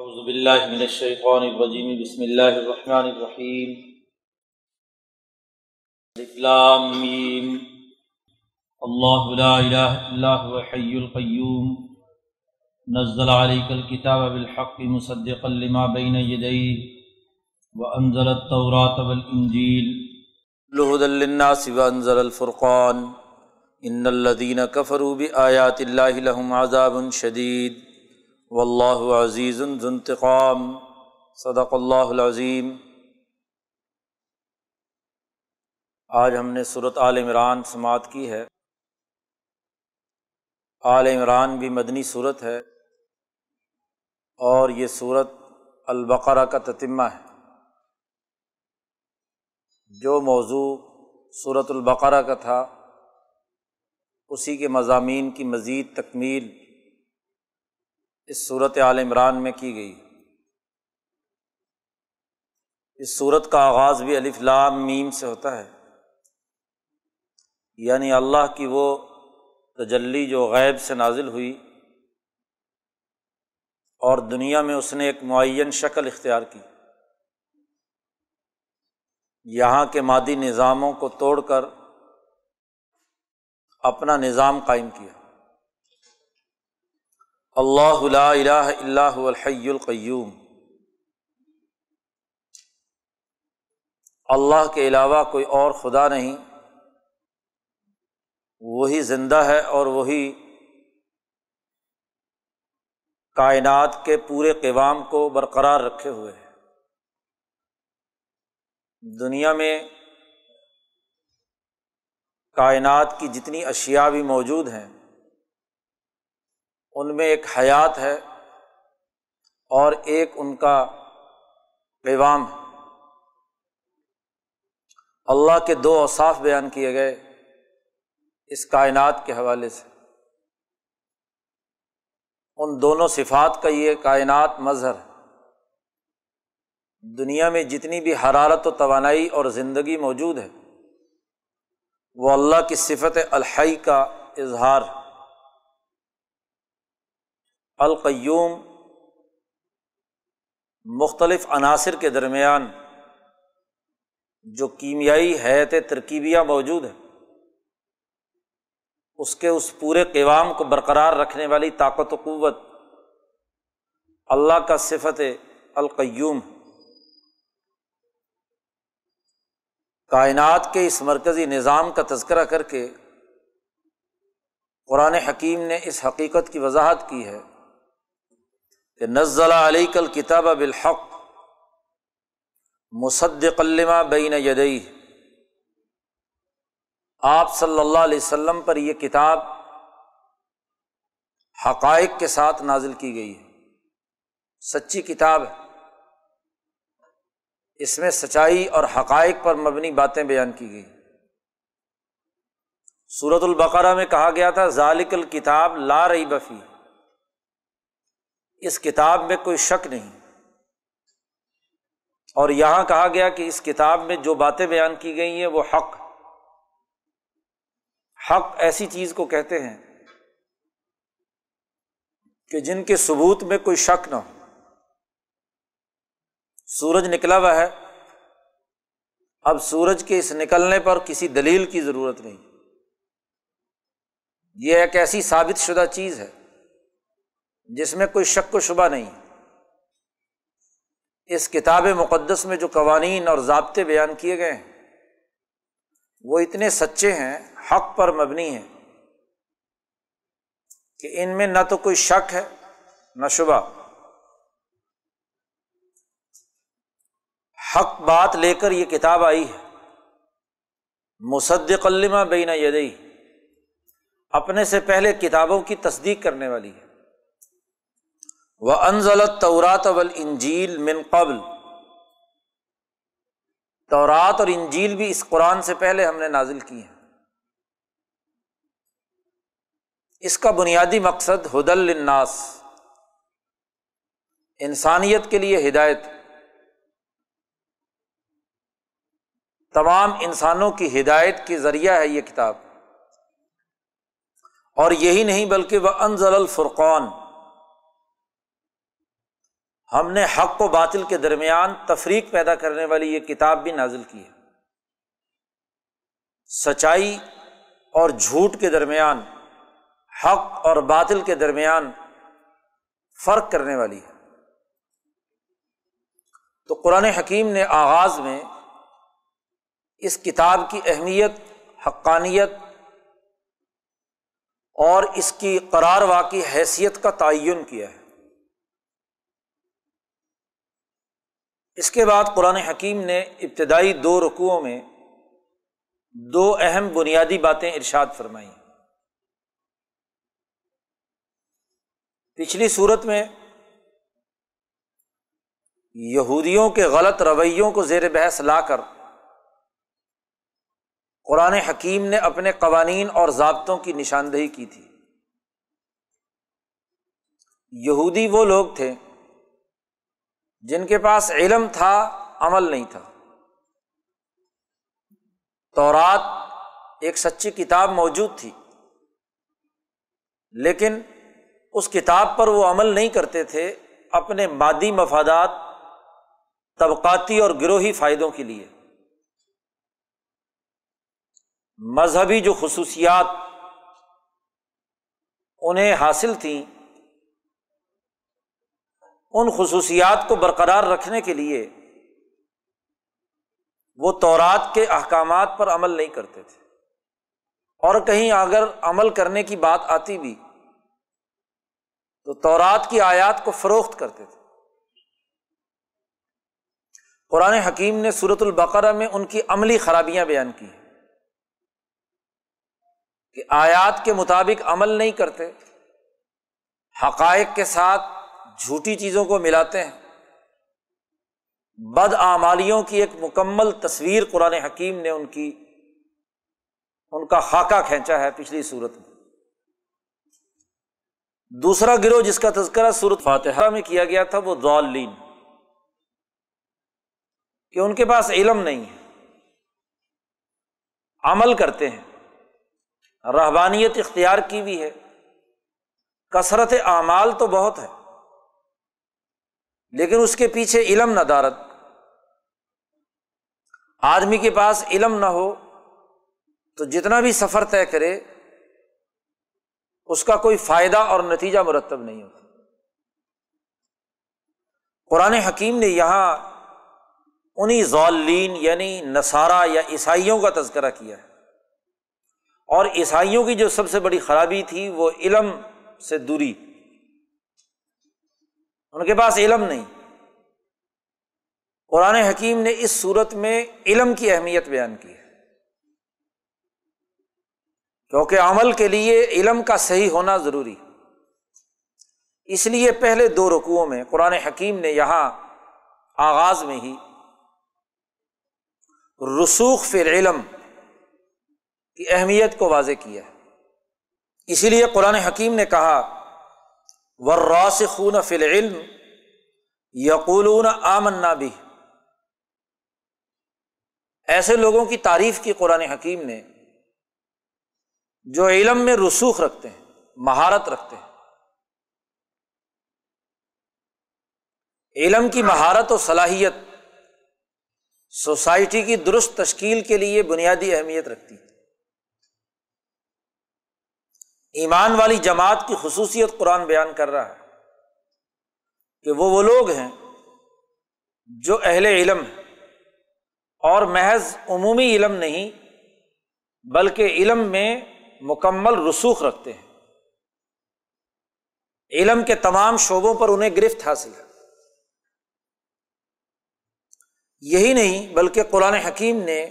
اعوذ باللہ من الشیطان الرجیم بسم اللہ الرحمن الرحیم لام میم اللہ لا الہ الا هو حی القیوم نزل علیک الكتاب بالحق مصدقا لما بین یدیہ وانزل التوراة والانجیل لہدا للناس وانزل الفرقان. ان الذین کفروا بآیات اللہ لهم عذاب شدید و اللہ عزیز ذنتقام صدق اللہ العظیم. آج ہم نے صورت عال عمران سماعت کی ہے. عال عمران بھی مدنی صورت ہے اور یہ صورت البقرہ کا تتمہ ہے. جو موضوع صورت البقرہ کا تھا، اسی کے مضامین کی مزید تکمیل اس صورت عال عمران میں کی گئی۔ اس صورت کا آغاز بھی الف لام میم سے ہوتا ہے۔ یعنی اللہ کی وہ تجلی جو غیب سے نازل ہوئی اور دنیا میں اس نے ایک معین شکل اختیار کی۔ یہاں کے مادی نظاموں کو توڑ کر اپنا نظام قائم کیا۔ اللہ لا الہ اللہ الحی القیوم۔ اللہ کے علاوہ کوئی اور خدا نہیں۔ وہی زندہ ہے اور وہی کائنات کے پورے قوام کو برقرار رکھے ہوئے ہے۔ دنیا میں کائنات کی جتنی اشیا بھی موجود ہیں ان میں ایک حیات ہے اور ایک ان کا پیغام ہے۔ اللہ کے دو اوصاف بیان کیے گئے اس کائنات کے حوالے سے۔ ان دونوں صفات کا یہ کائنات مظہر ہے۔ دنیا میں جتنی بھی حرارت و توانائی اور زندگی موجود ہے، وہ اللہ کی صفت الحی کا اظہار ہے۔ القیوم مختلف عناصر کے درمیان جو کیمیائی حیت ترکیبیاں موجود ہیں اس کے اس پورے قوام کو برقرار رکھنے والی طاقت و قوت اللہ کا صفت القیوم کائنات کے اس مرکزی نظام کا تذکرہ کر کے قرآن حکیم نے اس حقیقت کی وضاحت کی ہے کہ نزلہ علی کل کتاب بالحق مصد بین یدئی آپ صلی اللہ علیہ وسلم پر یہ کتاب حقائق کے ساتھ نازل کی گئی ہے۔ سچی کتاب ہے۔ اس میں سچائی اور حقائق پر مبنی باتیں بیان کی گئی۔ صورت البقرہ میں کہا گیا تھا، ذالک الکتاب لا رہی بفی اس کتاب میں کوئی شک نہیں۔ اور یہاں کہا گیا کہ اس کتاب میں جو باتیں بیان کی گئی ہیں وہ حق۔ حق ایسی چیز کو کہتے ہیں کہ جن کے ثبوت میں کوئی شک نہ ہو۔ سورج نکلا ہوا ہے۔ اب سورج کے اس نکلنے پر کسی دلیل کی ضرورت نہیں۔ یہ ایک ایسی ثابت شدہ چیز ہے۔ جس میں کوئی شک و شبہ نہیں۔ اس کتاب مقدس میں جو قوانین اور ضابطے بیان کیے گئے ہیں، وہ اتنے سچے ہیں، حق پر مبنی ہیں، کہ ان میں نہ تو کوئی شک ہے، نہ شبہ۔ حق بات لے کر یہ کتاب آئی ہے۔ مصدق علمہ بینا یدئی اپنے سے پہلے کتابوں کی تصدیق کرنے والی ہے۔ وہ انضل طورات اول انجیل من قبل۔ تورات اور انجیل بھی اس قرآن سے پہلے ہم نے نازل کی ہیں۔ اس کا بنیادی مقصد ہدل الناس انسانیت کے لیے ہدایت۔ تمام انسانوں کی ہدایت کے ذریعہ ہے یہ کتاب۔ اور یہی نہیں بلکہ وہ انضل الفرقان۔ ہم نے حق و باطل کے درمیان تفریق پیدا کرنے والی یہ کتاب بھی نازل کی ہے۔ سچائی اور جھوٹ کے درمیان، حق اور باطل کے درمیان فرق کرنے والی ہے۔ تو قرآن حکیم نے آغاز میں اس کتاب کی اہمیت، حقانیت اور اس کی قرار واقعی حیثیت کا تعین کیا ہے۔ اس کے بعد قرآن حکیم نے ابتدائی دو رقوؤں میں دو اہم بنیادی باتیں ارشاد فرمائی پچھلی صورت میں یہودیوں کے غلط رویوں کو زیر بحث لا کر قرآن حکیم نے اپنے قوانین اور ضابطوں کی نشاندہی کی تھی۔ یہودی وہ لوگ تھے جن کے پاس علم تھا، عمل نہیں تھا۔ تورات ایک سچی کتاب موجود تھی، لیکن اس کتاب پر وہ عمل نہیں کرتے تھے اپنے مادی مفادات، طبقاتی اور گروہی فائدوں کے لیے۔ مذہبی جو خصوصیات انہیں حاصل تھیں ان خصوصیات کو برقرار رکھنے کے لیے وہ تورات کے احکامات پر عمل نہیں کرتے تھے۔ اور کہیں اگر عمل کرنے کی بات آتی بھی تو تورات کی آیات کو فروخت کرتے تھے۔ قرآن حکیم نے صورت البقرہ میں ان کی عملی خرابیاں بیان کی ہیں کہ آیات کے مطابق عمل نہیں کرتے، حقائق کے ساتھ جھوٹی چیزوں کو ملاتے ہیں۔ بد آمالیوں کی ایک مکمل تصویر قرآن حکیم نے ان کی، ان کا خاکہ کھینچا ہے پچھلی صورت میں۔ دوسرا گروہ جس کا تذکرہ صورت فاتحہ میں کیا گیا تھا، وہ ضالین۔ کہ ان کے پاس علم نہیں ہے۔ عمل کرتے ہیں۔ رحبانیت اختیار کی بھی ہے۔ کثرت اعمال تو بہت ہے۔ لیکن اس کے پیچھے علم نہ دارت۔ آدمی کے پاس علم نہ ہو تو جتنا بھی سفر طے کرے، اس کا کوئی فائدہ اور نتیجہ مرتب نہیں ہوتا۔ قرآن حکیم نے یہاں انہیں ضالین یعنی نصارہ یا عیسائیوں کا تذکرہ کیا ہے۔ اور عیسائیوں کی جو سب سے بڑی خرابی تھی، وہ علم سے دوری۔ ان کے پاس علم نہیں۔ قرآن حکیم نے اس صورت میں علم کی اہمیت بیان کی ہے۔ کیونکہ عمل کے لیے علم کا صحیح ہونا ضروری اس لیے پہلے دو رقوؤں میں قرآن حکیم نے یہاں آغاز میں ہی رسوخ فی علم کی اہمیت کو واضح کیا ہے۔ اسی لیے قرآن حکیم نے کہا وراس خون فل علم یقولون آمنا بھی ایسے لوگوں کی تعریف کی قرآن حکیم نے جو علم میں رسوخ رکھتے ہیں، مہارت رکھتے ہیں۔ علم کی مہارت و صلاحیت سوسائٹی کی درست تشکیل کے لیے بنیادی اہمیت رکھتی۔ ہے ایمان والی جماعت کی خصوصیت قرآن بیان کر رہا ہے کہ وہ وہ لوگ ہیں جو اہل علم ہیں اور محض عمومی علم نہیں بلکہ علم میں مکمل رسوخ رکھتے ہیں۔ علم کے تمام شعبوں پر انہیں گرفت حاصل ہے۔ یہی نہیں بلکہ قرآن حکیم نے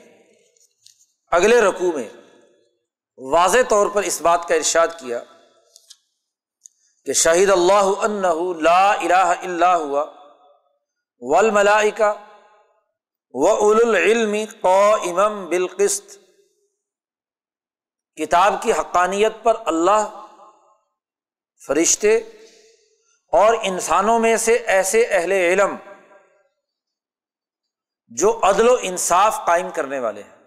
اگلے رقوع میں واضح طور پر اس بات کا ارشاد کیا کہ شہید اللہ لا الہ اللہ ہوا ول و اول العلم قو امم بالقست کتاب کی حقانیت پر اللہ، فرشتے اور انسانوں میں سے ایسے اہل علم جو عدل و انصاف قائم کرنے والے ہیں۔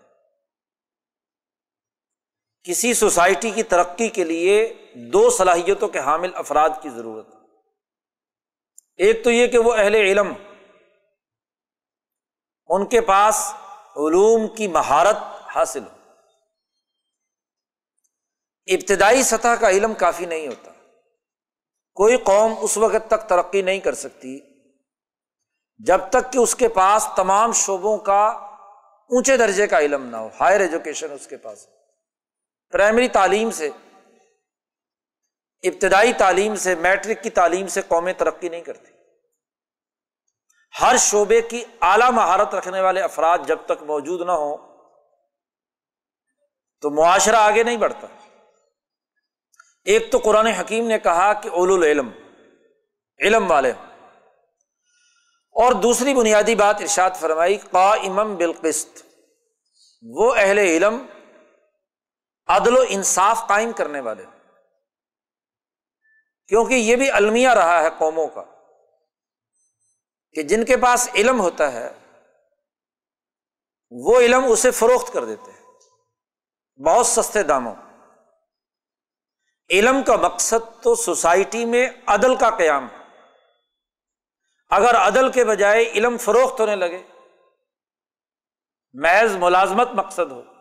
کسی سوسائٹی کی ترقی کے لیے دو صلاحیتوں کے حامل افراد کی ضرورت ہے۔ ایک تو یہ کہ وہ اہل علم، ان کے پاس علوم کی مہارت حاصل ہو۔ ابتدائی سطح کا علم کافی نہیں ہوتا۔ کوئی قوم اس وقت تک ترقی نہیں کر سکتی جب تک کہ اس کے پاس تمام شعبوں کا اونچے درجے کا علم نہ ہو ہائر ایجوکیشن اس کے پاس۔ ہو پرائمری تعلیم سے، ابتدائی تعلیم سے، میٹرک کی تعلیم سے قومیں ترقی نہیں کرتی۔ ہر شعبے کی اعلی مہارت رکھنے والے افراد جب تک موجود نہ ہوں تو معاشرہ آگے نہیں بڑھتا۔ ایک تو قرآن حکیم نے کہا کہ اول العلم، علم والے۔ اور دوسری بنیادی بات ارشاد فرمائی قا امم بالقست وہ اہل علم عدل و انصاف قائم کرنے والے۔ کیونکہ یہ بھی المیہ رہا ہے قوموں کا کہ جن کے پاس علم ہوتا ہے، وہ علم اسے فروخت کر دیتے ہیں۔ بہت سستے داموں۔ علم کا مقصد تو سوسائٹی میں عدل کا قیام ہے۔ اگر عدل کے بجائے علم فروخت ہونے لگے، محض ملازمت مقصد ہو۔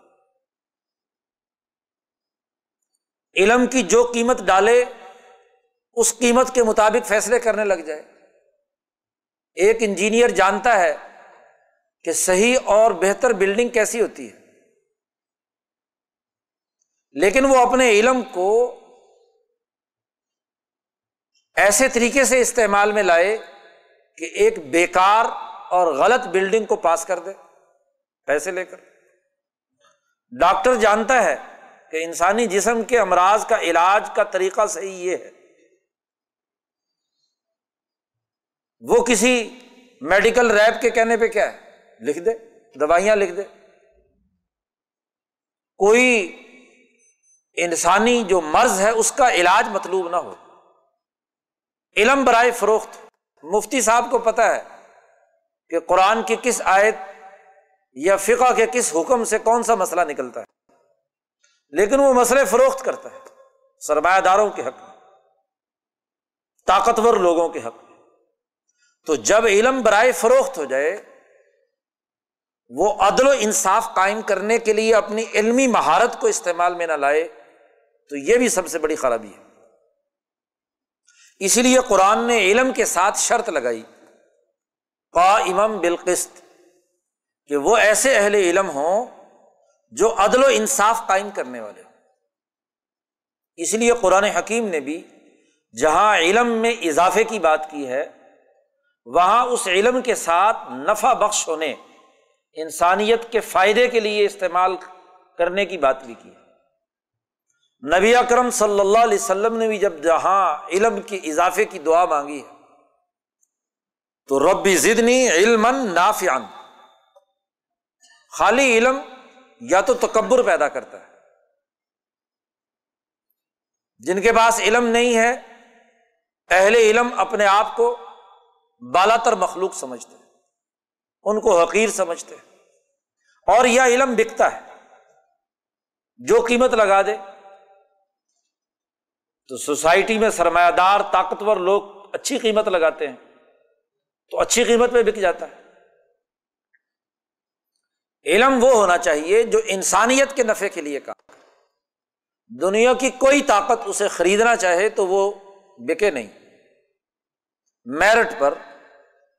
علم کی جو قیمت ڈالے، اس قیمت کے مطابق فیصلے کرنے لگ جائے۔ ایک انجینئر جانتا ہے کہ صحیح اور بہتر بلڈنگ کیسی ہوتی ہے، لیکن وہ اپنے علم کو ایسے طریقے سے استعمال میں لائے کہ ایک بیکار اور غلط بلڈنگ کو پاس کر دے، پیسے لے کر۔ ڈاکٹر جانتا ہے کہ انسانی جسم کے امراض کا علاج کا طریقہ صحیح یہ ہے۔ وہ کسی میڈیکل ریپ کے کہنے پہ کیا ہے؟ لکھ دے، دوائیاں لکھ دے۔ کوئی انسانی جو مرض ہے، اس کا علاج مطلوب نہ ہو۔ علم برائے فروخت۔ مفتی صاحب کو پتا ہے کہ قرآن کی کس آیت یا فقہ کے کس حکم سے کون سا مسئلہ نکلتا ہے۔ لیکن وہ مسئلے فروخت کرتا ہے۔ سرمایہ داروں کے حق میں، طاقتور لوگوں کے حق میں۔ تو جب علم برائے فروخت ہو جائے، وہ عدل و انصاف قائم کرنے کے لیے اپنی علمی مہارت کو استعمال میں نہ لائے، تو یہ بھی سب سے بڑی خرابی ہے۔ اسی لیے قرآن نے علم کے ساتھ شرط لگائی قا امم بالقست کہ وہ ایسے اہل علم ہوں جو عدل و انصاف قائم کرنے والے ہوں۔ اس لیے قرآن حکیم نے بھی جہاں علم میں اضافے کی بات کی ہے، وہاں اس علم کے ساتھ نفع بخش ہونے، انسانیت کے فائدے کے لیے استعمال کرنے کی بات بھی کی ہے۔ نبی اکرم صلی اللہ علیہ وسلم نے بھی جب جہاں علم کے اضافے کی دعا مانگی ہے، تو ربی زدنی علم نافیان خالی علم یا تو تکبر پیدا کرتا ہے۔ جن کے پاس علم نہیں ہے، اہل علم اپنے آپ کو بالا تر مخلوق سمجھتے ہیں، ان کو حقیر سمجھتے ہیں۔ اور یہ علم بکتا ہے، جو قیمت لگا دے۔ تو سوسائٹی میں سرمایہ دار، طاقتور لوگ اچھی قیمت لگاتے ہیں، تو اچھی قیمت میں بک جاتا ہے۔ علم وہ ہونا چاہیے جو انسانیت کے نفے کے لیے کام دنیا کی کوئی طاقت اسے خریدنا چاہے تو وہ بکے نہیں۔ میرٹ پر،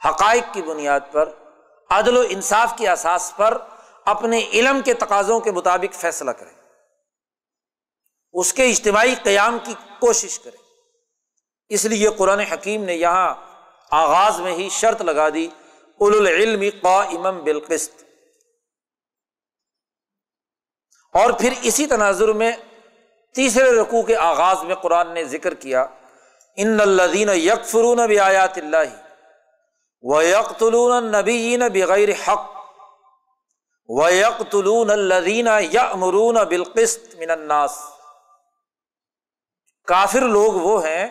حقائق کی بنیاد پر، عدل و انصاف کی احساس پر اپنے علم کے تقاضوں کے مطابق فیصلہ کرے۔ اس کے اجتماعی قیام کی کوشش کرے۔ اس لیے قرآن حکیم نے یہاں آغاز میں ہی شرط لگا دی اول العلم قا امم بالقست اور پھر اسی تناظر میں تیسرے رقو کے آغاز میں قرآن نے ذکر کیا، ان الدین یک فرون بھی آیات اللہ و یکلون نبی بغیر حق و یکلون الدین یا امرون بالقست من الناس. کافر لوگ وہ ہیں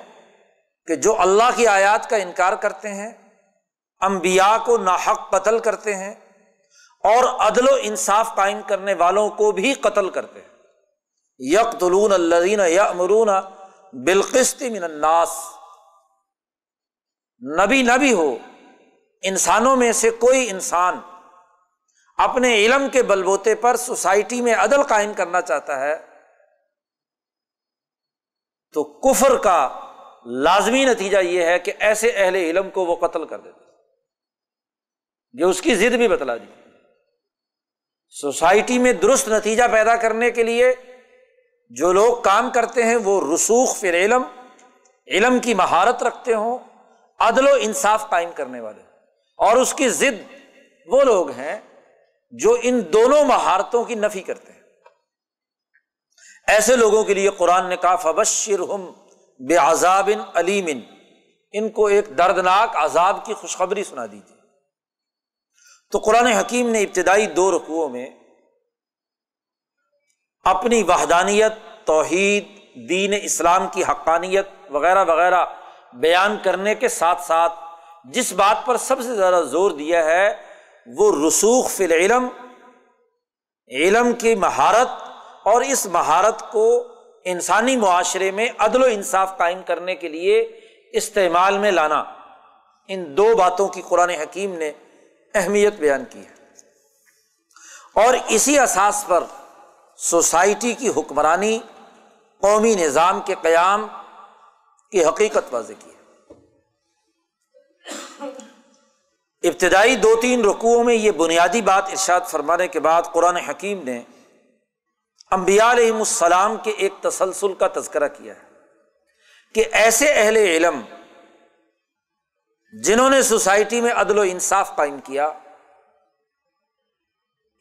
کہ جو اللہ کی آیات کا انکار کرتے ہیں امبیا کو ناحق قتل کرتے ہیں اور عدل و انصاف قائم کرنے والوں کو بھی قتل کرتے ہیں۔ یک دلون الدین یا امرون بالقست من الناس۔ نبی نہ بھی ہو، انسانوں میں سے کوئی انسان اپنے علم کے بلبوتے پر سوسائٹی میں عدل قائم کرنا چاہتا ہے، تو کفر کا لازمی نتیجہ یہ ہے کہ ایسے اہل علم کو وہ قتل کر دیتے یہ اس کی ضد بھی بتلا دی۔ سوسائٹی میں درست نتیجہ پیدا کرنے کے لیے جو لوگ کام کرتے ہیں وہ رسوخ فر علم علم کی مہارت رکھتے ہوں، عدل و انصاف قائم کرنے والے اور اس کی ضد وہ لوگ ہیں جو ان دونوں مہارتوں کی نفی کرتے ہیں۔ ایسے لوگوں کے لیے قرآن نے کہا فبشر ہم بے عذاب علیم ان کو ایک دردناک عذاب کی خوشخبری سنا دیجیے تو قرآن حکیم نے ابتدائی دو رقوؤں میں اپنی وحدانیت، توحید، دین اسلام کی حقانیت وغیرہ وغیرہ بیان کرنے کے ساتھ ساتھ جس بات پر سب سے زیادہ زور دیا ہے، وہ رسوخ فی العلم، علم کی مہارت اور اس مہارت کو انسانی معاشرے میں عدل و انصاف قائم کرنے کے لیے استعمال میں لانا۔ ان دو باتوں کی قرآن حکیم نے اہمیت بیان کی ہے۔ اور اسی اساس پر سوسائٹی کی حکمرانی قومی نظام کے قیام کی حقیقت واضح کی ہے۔ ابتدائی دو تین رقوؤں میں یہ بنیادی بات ارشاد فرمانے کے بعد قرآن حکیم نے امبیا علیہم السلام کے ایک تسلسل کا تذکرہ کیا ہے کہ ایسے اہل علم جنہوں نے سوسائٹی میں عدل و انصاف قائم کیا،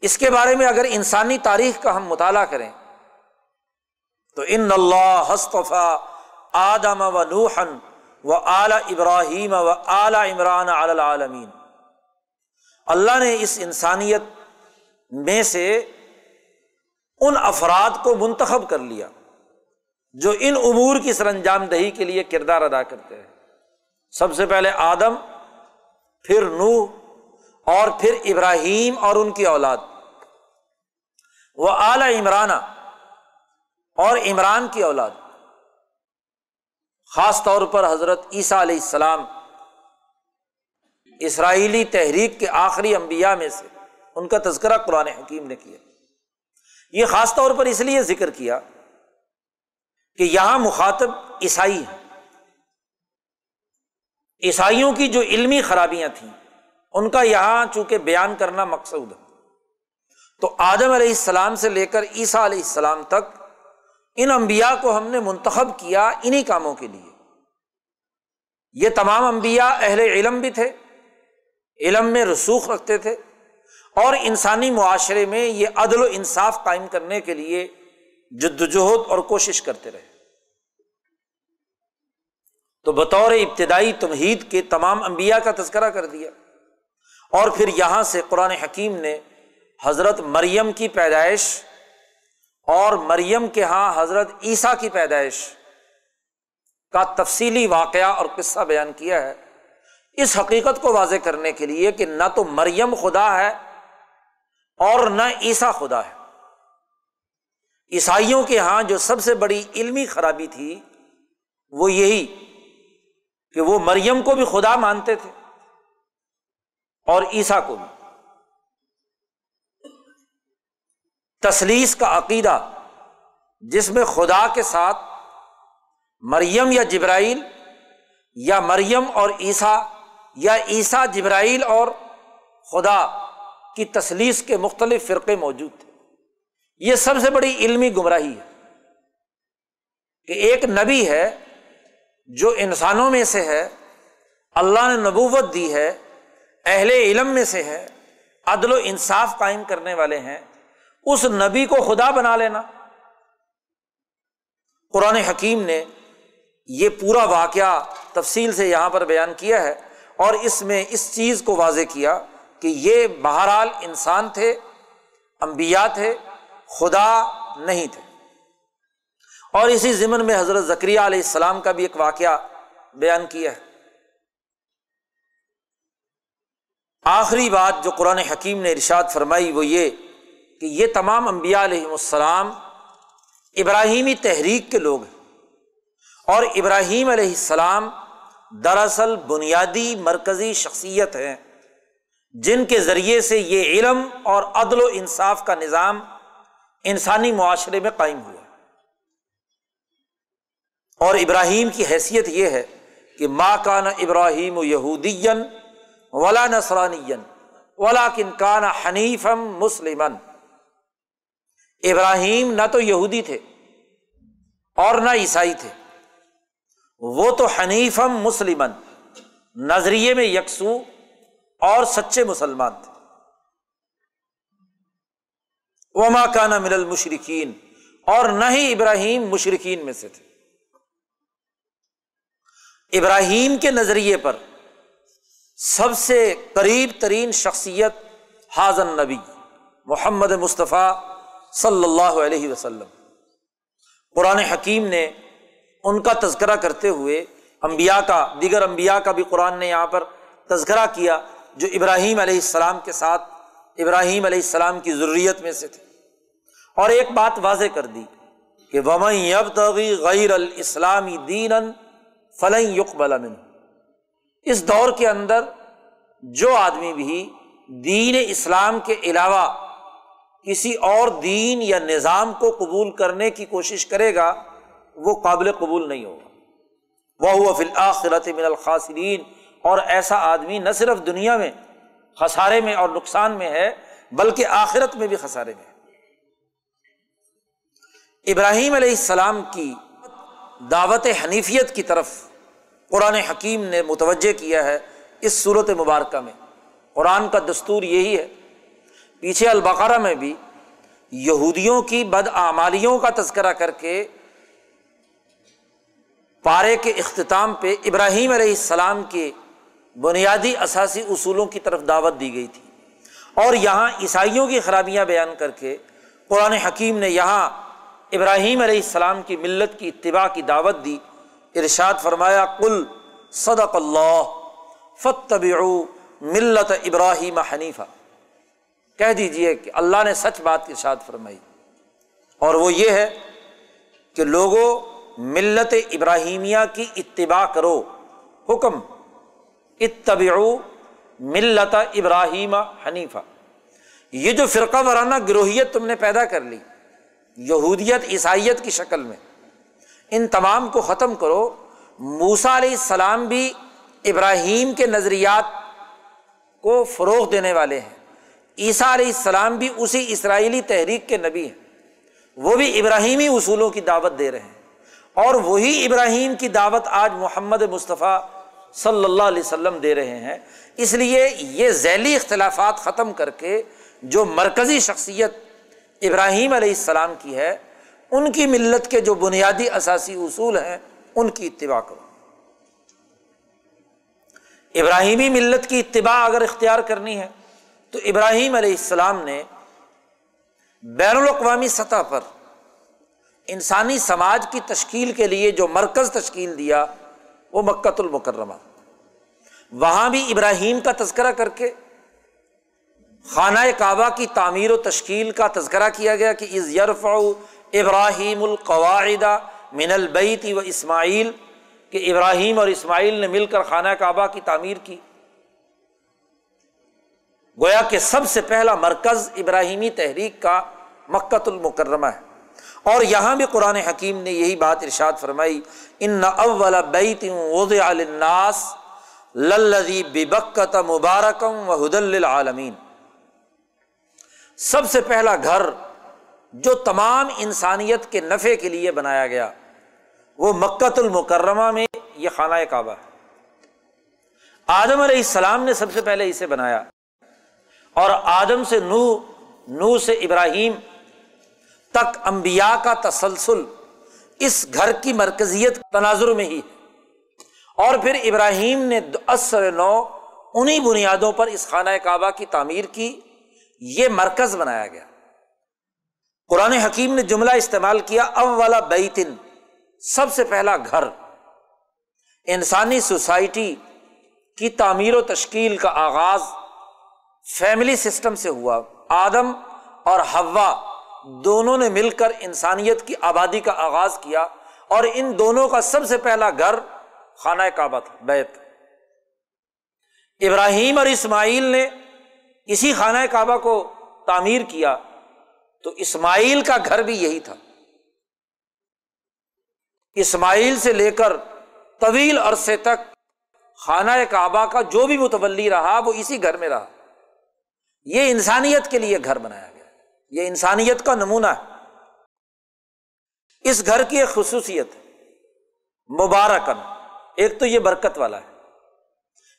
اس کے بارے میں اگر انسانی تاریخ کا ہم مطالعہ کریں، تو ان اللہ ہستفا آدم و نوحن و اعلی ابراہیم و اعلی عمران عالمین اللہ نے اس انسانیت میں سے ان افراد کو منتخب کر لیا، جو ان امور کی سر انجام دہی کے لیے کردار ادا کرتے ہیں۔ سب سے پہلے آدم، پھر نو اور پھر ابراہیم اور ان کی اولاد۔ وہ اعلی عمرانہ اور عمران کی اولاد۔ خاص طور پر حضرت عیسیٰ علیہ السلام۔ اسرائیلی تحریک کے آخری انبیاء میں سے ان کا تذکرہ قرآن حکیم نے کیا۔ یہ خاص طور پر اس لیے ذکر کیا کہ یہاں مخاطب عیسائی ہیں۔ عیسائیوں کی جو علمی خرابیاں تھیں، ان کا یہاں چونکہ بیان کرنا مقصود ہے۔ تو آدم علیہ السلام سے لے کر عیسیٰ علیہ السلام تک ان انبیاء کو ہم نے منتخب کیا انہیں کاموں کے لیے۔ یہ تمام انبیاء اہل علم بھی تھے، علم میں رسوخ رکھتے تھے، اور انسانی معاشرے میں یہ عدل و انصاف قائم کرنے کے لیے جدوجہد اور کوشش کرتے رہے۔ تو بطور ابتدائی تمہید کے تمام انبیاء کا تذکرہ کر دیا۔ اور پھر یہاں سے قرآن حکیم نے حضرت مریم کی پیدائش اور مریم کے ہاں حضرت عیسیٰ کی پیدائش کا تفصیلی واقعہ اور قصہ بیان کیا ہے۔ اس حقیقت کو واضح کرنے کے لیے کہ نہ تو مریم خدا ہے اور نہ عیسیٰ خدا ہے۔ عیسائیوں کے یہاں جو سب سے بڑی علمی خرابی تھی وہ یہی کہ وہ مریم کو بھی خدا مانتے تھے اور عیسیٰ کو بھی۔ تسلیس کا عقیدہ جس میں خدا کے ساتھ مریم یا جبرائیل یا مریم اور عیسیٰ یا عیسیٰ، جبرائیل اور خدا کی تسلیس کے مختلف فرقے موجود تھے۔ یہ سب سے بڑی علمی گمراہی ہے کہ ایک نبی ہے جو انسانوں میں سے ہے، اللہ نے نبوت دی ہے، اہل علم میں سے ہے، عدل و انصاف قائم کرنے والے ہیں، اس نبی کو خدا بنا لینا۔ قرآن حکیم نے یہ پورا واقعہ تفصیل سے یہاں پر بیان کیا ہے اور اس میں اس چیز کو واضح کیا کہ یہ بہرحال انسان تھے امبیا تھے، خدا نہیں تھے۔ اور اسی ضمن میں حضرت ذکریہ علیہ السلام کا بھی ایک واقعہ بیان کیا ہے۔ آخری بات جو قرآن حکیم نے ارشاد فرمائی وہ یہ کہ یہ تمام انبیاء علیہم السلام ابراہیمی تحریک کے لوگ ہیں۔ اور ابراہیم علیہ السلام دراصل بنیادی مرکزی شخصیت ہیں۔ جن کے ذریعے سے یہ علم اور عدل و انصاف کا نظام انسانی معاشرے میں قائم ہوا۔ اور ابراہیم کی حیثیت یہ ہے کہ ماں کان ابراہیم و یہودین ولا نسرانی ولا کن کان حنیفم مسلم ابراہیم نہ تو یہودی تھے اور نہ عیسائی تھے۔ وہ تو حنیفم مسلمن نظریے میں یکسو اور سچے مسلمان تھے۔ وما کانا مل المشرقین اور نہ ہی ابراہیم مشرقین میں سے تھے۔ ابراہیم کے نظریے پر سب سے قریب ترین شخصیت حاضن نبی محمد مصطفیٰ صلی اللہ علیہ وسلم۔ قرآن حکیم نے ان کا تذکرہ کرتے ہوئے امبیا کا، دیگر امبیا کا بھی قرآن نے یہاں پر تذکرہ کیا جو ابراہیم علیہ السلام کے ساتھ، ابراہیم علیہ السلام کی ضروریت میں سے تھے۔ اور ایک بات واضح کر دی کہ غیر الاسلامی دین فلن یقبل من اس دور کے اندر جو آدمی بھی دین اسلام کے علاوہ کسی اور دین یا نظام کو قبول کرنے کی کوشش کرے گا، وہ قابل قبول نہیں ہوگا۔ وہ ہوا فی الآخرت من الخاصرین اور ایسا آدمی نہ صرف دنیا میں خسارے میں اور نقصان میں ہے، بلکہ آخرت میں بھی خسارے میں ہے۔ ابراہیم علیہ السلام کی دعوت حنیفیت کی طرف قرآن حکیم نے متوجہ کیا ہے اس صورت مبارکہ میں۔ قرآن کا دستور یہی ہے۔ پیچھے البقرہ میں بھی یہودیوں کی بدعمالیوں کا تذکرہ کر کے پارے کے اختتام پہ ابراہیم علیہ السلام کے بنیادی اثاثی اصولوں کی طرف دعوت دی گئی تھی۔ اور یہاں عیسائیوں کی خرابیاں بیان کر کے قرآن حکیم نے یہاں ابراہیم علیہ السلام کی ملت کی اتباع کی دعوت دی۔ ارشاد فرمایا کل صدق اللہ فتب ملت ابراہیم حنیفہ۔ کہہ دیجیے کہ اللہ نے سچ بات ارشاد فرمائی۔ اور وہ یہ ہے کہ لوگوں ملت ابراہیمیہ کی اتباع کرو۔ حکم اتبعو ملت ابراہیم حنیفہ۔ یہ جو فرقہ وارانہ گروہیت تم نے پیدا کر لی، یہودیت، عیسائیت کی شکل میں۔ ان تمام کو ختم کرو۔ موسا علیہ السلام بھی ابراہیم کے نظریات کو فروغ دینے والے ہیں۔ عیسیٰ علیہ السلام بھی اسی اسرائیلی تحریک کے نبی ہیں۔ وہ بھی ابراہیمی اصولوں کی دعوت دے رہے ہیں۔ اور وہی ابراہیم کی دعوت آج محمد مصطفیٰ صلی اللہ علیہ وسلم دے رہے ہیں۔ اس لیے یہ ذیلی اختلافات ختم کر کے جو مرکزی شخصیت ابراہیم علیہ السلام کی ہے ان کی ملت کے جو بنیادی اثاثی اصول ہیں، ان کی اتباع کرو۔ ابراہیمی ملت کی اتباع اگر اختیار کرنی ہے، تو ابراہیم علیہ السلام نے بین الاقوامی سطح پر انسانی سماج کی تشکیل کے لیے جو مرکز تشکیل دیا، وہ مکت المکرمہ۔ وہاں بھی ابراہیم کا تذکرہ کر کے خانہ کعبہ کی تعمیر و تشکیل کا تذکرہ کیا گیا کہ از یرف ابراہیم القواعدہ من البیتی و اسماعیل کہ ابراہیم اور اسماعیل نے مل کر خانہ کعبہ کی تعمیر کی۔ گویا کہ سب سے پہلا مرکز ابراہیمی تحریک کا مکت المکرمہ ہے۔ اور یہاں بھی قرآن حکیم نے یہی بات ارشاد فرمائی، ان اول بیت وضع للناس للذی ببکت مبارکم و حد للعالمین۔ سب سے پہلا گھر جو تمام انسانیت کے نفع کے لیے بنایا گیا، وہ مکت المکرمہ میں یہ خانہ کعبہ ہے۔ آدم علیہ السلام نے سب سے پہلے اسے بنایا۔ اور آدم سے نو نو سے ابراہیم تک امبیا کا تسلسل اس گھر کی مرکزیت تناظر میں ہی ہے۔ اور پھر ابراہیم نے اثر نو انہیں بنیادوں پر اس خانہ کعبہ کی تعمیر کی، یہ مرکز بنایا گیا۔ قرآن حکیم نے جملہ استعمال کیا اب والا بیتن سب سے پہلا گھر۔ انسانی سوسائٹی کی تعمیر و تشکیل کا آغاز فیملی سسٹم سے ہوا۔ آدم اور ہوا دونوں نے مل کر انسانیت کی آبادی کا آغاز کیا اور ان دونوں کا سب سے پہلا گھر خانہ کعبہ تھا، بیت۔ ابراہیم اور اسماعیل نے اسی خانہ کعبہ کو تعمیر کیا۔ تو اسماعیل کا گھر بھی یہی تھا۔ اسماعیل سے لے کر طویل عرصے تک خانہ کعبہ کا جو بھی متولی رہا، وہ اسی گھر میں رہا۔ یہ انسانیت کے لیے گھر بنایا گیا۔ یہ انسانیت کا نمونہ ہے۔ اس گھر کی ایک خصوصیت مبارکن ایک تو یہ برکت والا ہے۔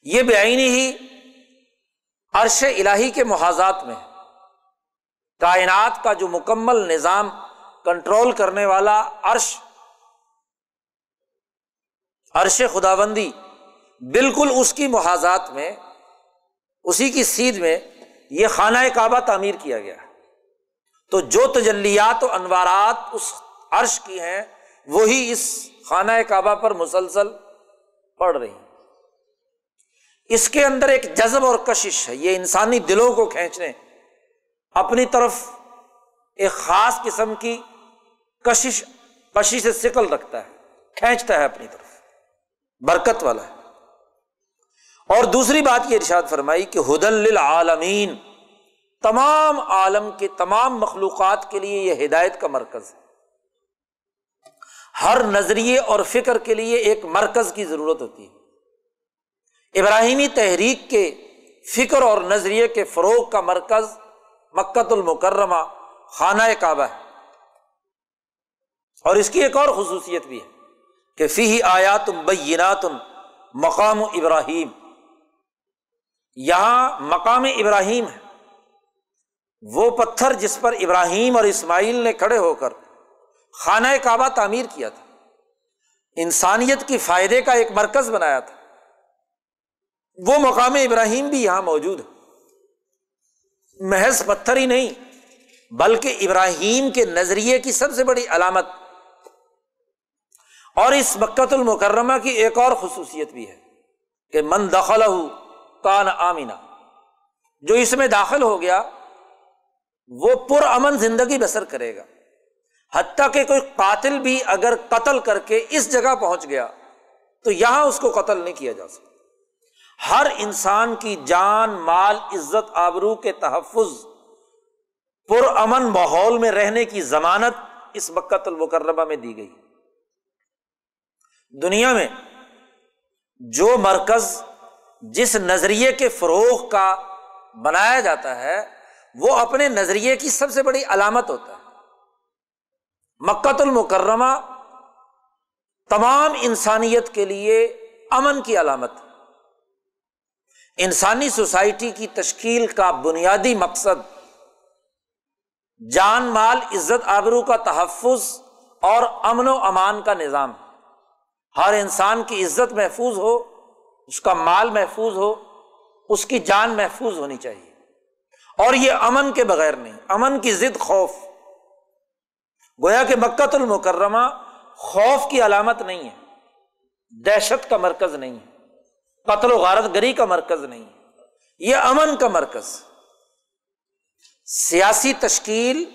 یہ بے آئینی ہی عرش الہی کے محاذات میں ہے۔ کائنات کا جو مکمل نظام کنٹرول کرنے والا عرش عرش خدا بندی بالکل اس کی محاذات میں، اسی کی سیدھ میں یہ خانہ کعبہ تعمیر کیا گیا ہے۔ تو جو تجلیات و انوارات اس عرش کی ہیں، وہی اس خانہ کعبہ پر مسلسل پڑ رہی ہیں۔ اس کے اندر ایک جذب اور کشش ہے، یہ انسانی دلوں کو کھینچنے اپنی طرف ایک خاص قسم کی کشش کشش سے سکل رکھتا ہے، کھینچتا ہے اپنی طرف۔ برکت والا ہے۔ اور دوسری بات یہ ارشاد فرمائی کہ ہدن للعالمین، تمام عالم کے تمام مخلوقات کے لیے یہ ہدایت کا مرکز ہے۔ ہر نظریے اور فکر کے لیے ایک مرکز کی ضرورت ہوتی ہے۔ ابراہیمی تحریک کے فکر اور نظریے کے فروغ کا مرکز مکت المکرمہ، خانہ کعبہ ہے۔ اور اس کی ایک اور خصوصیت بھی ہے کہ فی آیا تم بینات مقام ابراہیم۔ یہاں مقام ابراہیم ہے۔ وہ پتھر جس پر ابراہیم اور اسماعیل نے کھڑے ہو کر خانہ کعبہ تعمیر کیا تھا۔ انسانیت کی فائدے کا ایک مرکز بنایا تھا۔ وہ مقام ابراہیم بھی یہاں موجود ہے۔ محض پتھر ہی نہیں، بلکہ ابراہیم کے نظریے کی سب سے بڑی علامت۔ اور اس مکت المکرمہ کی ایک اور خصوصیت بھی ہے کہ من دخل کان آمینہ جو اس میں داخل ہو گیا، وہ پر امن زندگی بسر کرے گا۔ حتیٰ کہ کوئی قاتل بھی اگر قتل کر کے اس جگہ پہنچ گیا، تو یہاں اس کو قتل نہیں کیا جا سکتا۔ ہر انسان کی جان، مال، عزت، آبرو کے تحفظ پر امن ماحول میں رہنے کی ضمانت اس مکت المکرمہ میں دی گئی۔ دنیا میں جو مرکز جس نظریے کے فروغ کا بنایا جاتا ہے، وہ اپنے نظریے کی سب سے بڑی علامت ہوتا ہے۔ مکت المکرمہ تمام انسانیت کے لیے امن کی علامت انسانی سوسائٹی کی تشکیل کا بنیادی مقصد جان، مال، عزت، آبرو کا تحفظ اور امن و امان کا نظام ہر انسان کی عزت محفوظ ہو، اس کا مال محفوظ ہو، اس کی جان محفوظ ہونی چاہیے۔ اور یہ امن کے بغیر نہیں، امن کی ضد خوف۔ گویا کہ مکت المکرمہ خوف کی علامت نہیں ہے، دہشت کا مرکز نہیں ہے۔ قتل و غارت گری کا مرکز نہیں ہے۔ یہ امن کا مرکز۔ سیاسی تشکیل،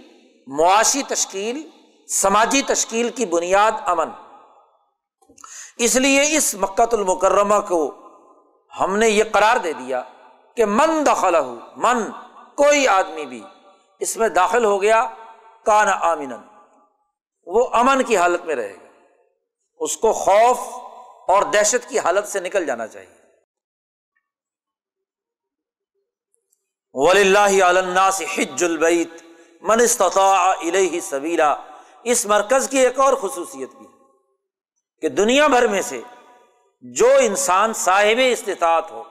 معاشی تشکیل، سماجی تشکیل کی بنیاد امن۔ اس لیے اس مکت المکرمہ کو ہم نے یہ قرار دے دیا کہ من دخل من، کوئی آدمی بھی اس میں داخل ہو گیا، کان آمین وہ امن کی حالت میں رہے گا۔ اس کو خوف اور دہشت کی حالت سے نکل جانا چاہیے۔ ولی اللہ علّہ سے حج البعت من استطاع الیہ سبیرا اس مرکز کی ایک اور خصوصیت بھی کہ دنیا بھر میں سے جو انسان صاحب استطاعت ہو،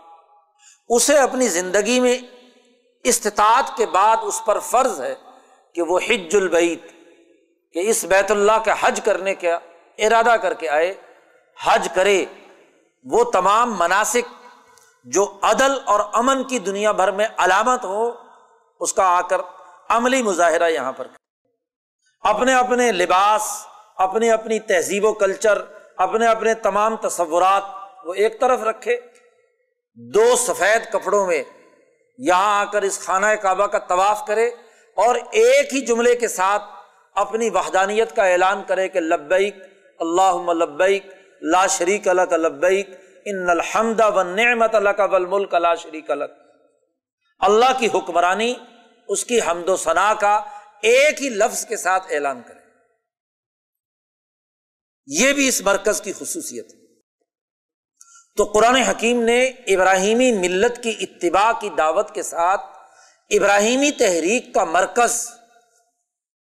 اسے اپنی زندگی میں استطاعت کے بعد اس پر فرض ہے کہ وہ حج البعید کہ اس بیت اللہ کے حج کرنے کا ارادہ کر کے آئے۔ حج کرے، وہ تمام مناسب جو عدل اور امن کی دنیا بھر میں علامت ہو، اس کا آ کر عملی مظاہرہ یہاں پر اپنے اپنے لباس، اپنی اپنی تہذیب و کلچر، اپنے اپنے تمام تصورات وہ ایک طرف رکھے۔ دو سفید کپڑوں میں یہاں آ کر اس خانہ کعبہ کا طواف کرے اور ایک ہی جملے کے ساتھ اپنی وحدانیت کا اعلان کرے کہ لبیک اللہ لبیک لا شریک الک لبیک ان الحمد و نعمت الک ملک لا شریک الک اللہ کی حکمرانی، اس کی حمد و ثناء کا ایک ہی لفظ کے ساتھ اعلان کرے۔ یہ بھی اس مرکز کی خصوصیت ہے۔ تو قرآن حکیم نے ابراہیمی ملت کی اتباع کی دعوت کے ساتھ ابراہیمی تحریک کا مرکز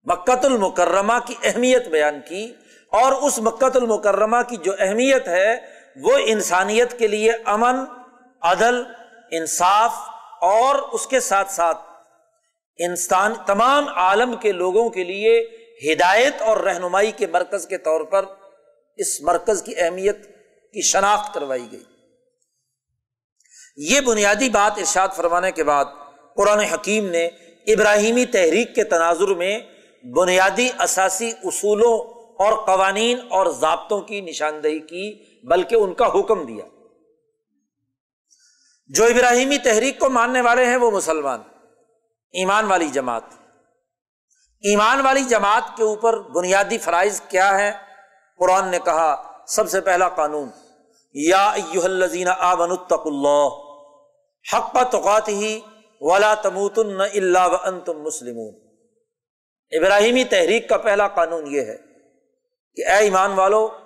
مکت المکرمہ کی اہمیت بیان کی۔ اور اس مکت المکرمہ کی جو اہمیت ہے، وہ انسانیت کے لیے امن، عدل، انصاف اور اس کے ساتھ ساتھ انسان، تمام عالم کے لوگوں کے لیے ہدایت اور رہنمائی کے مرکز کے طور پر اس مرکز کی اہمیت کی شناخت کروائی گئی۔ یہ بنیادی بات ارشاد فرمانے کے بعد قرآن حکیم نے ابراہیمی تحریک کے تناظر میں بنیادی اثاثی اصولوں اور قوانین اور ضابطوں کی نشاندہی کی، بلکہ ان کا حکم دیا۔ جو ابراہیمی تحریک کو ماننے والے ہیں، وہ مسلمان، ایمان والی جماعت۔ ایمان والی جماعت کے اوپر بنیادی فرائض کیا ہے قرآن نے کہا، سب سے پہلا قانون، یا الزین آبن التق اللہ حق توقات ہی ولا تموت اللہ و تم مسلم ابراہیمی تحریک کا پہلا قانون یہ ہے۔ کہ اے ایمان والو،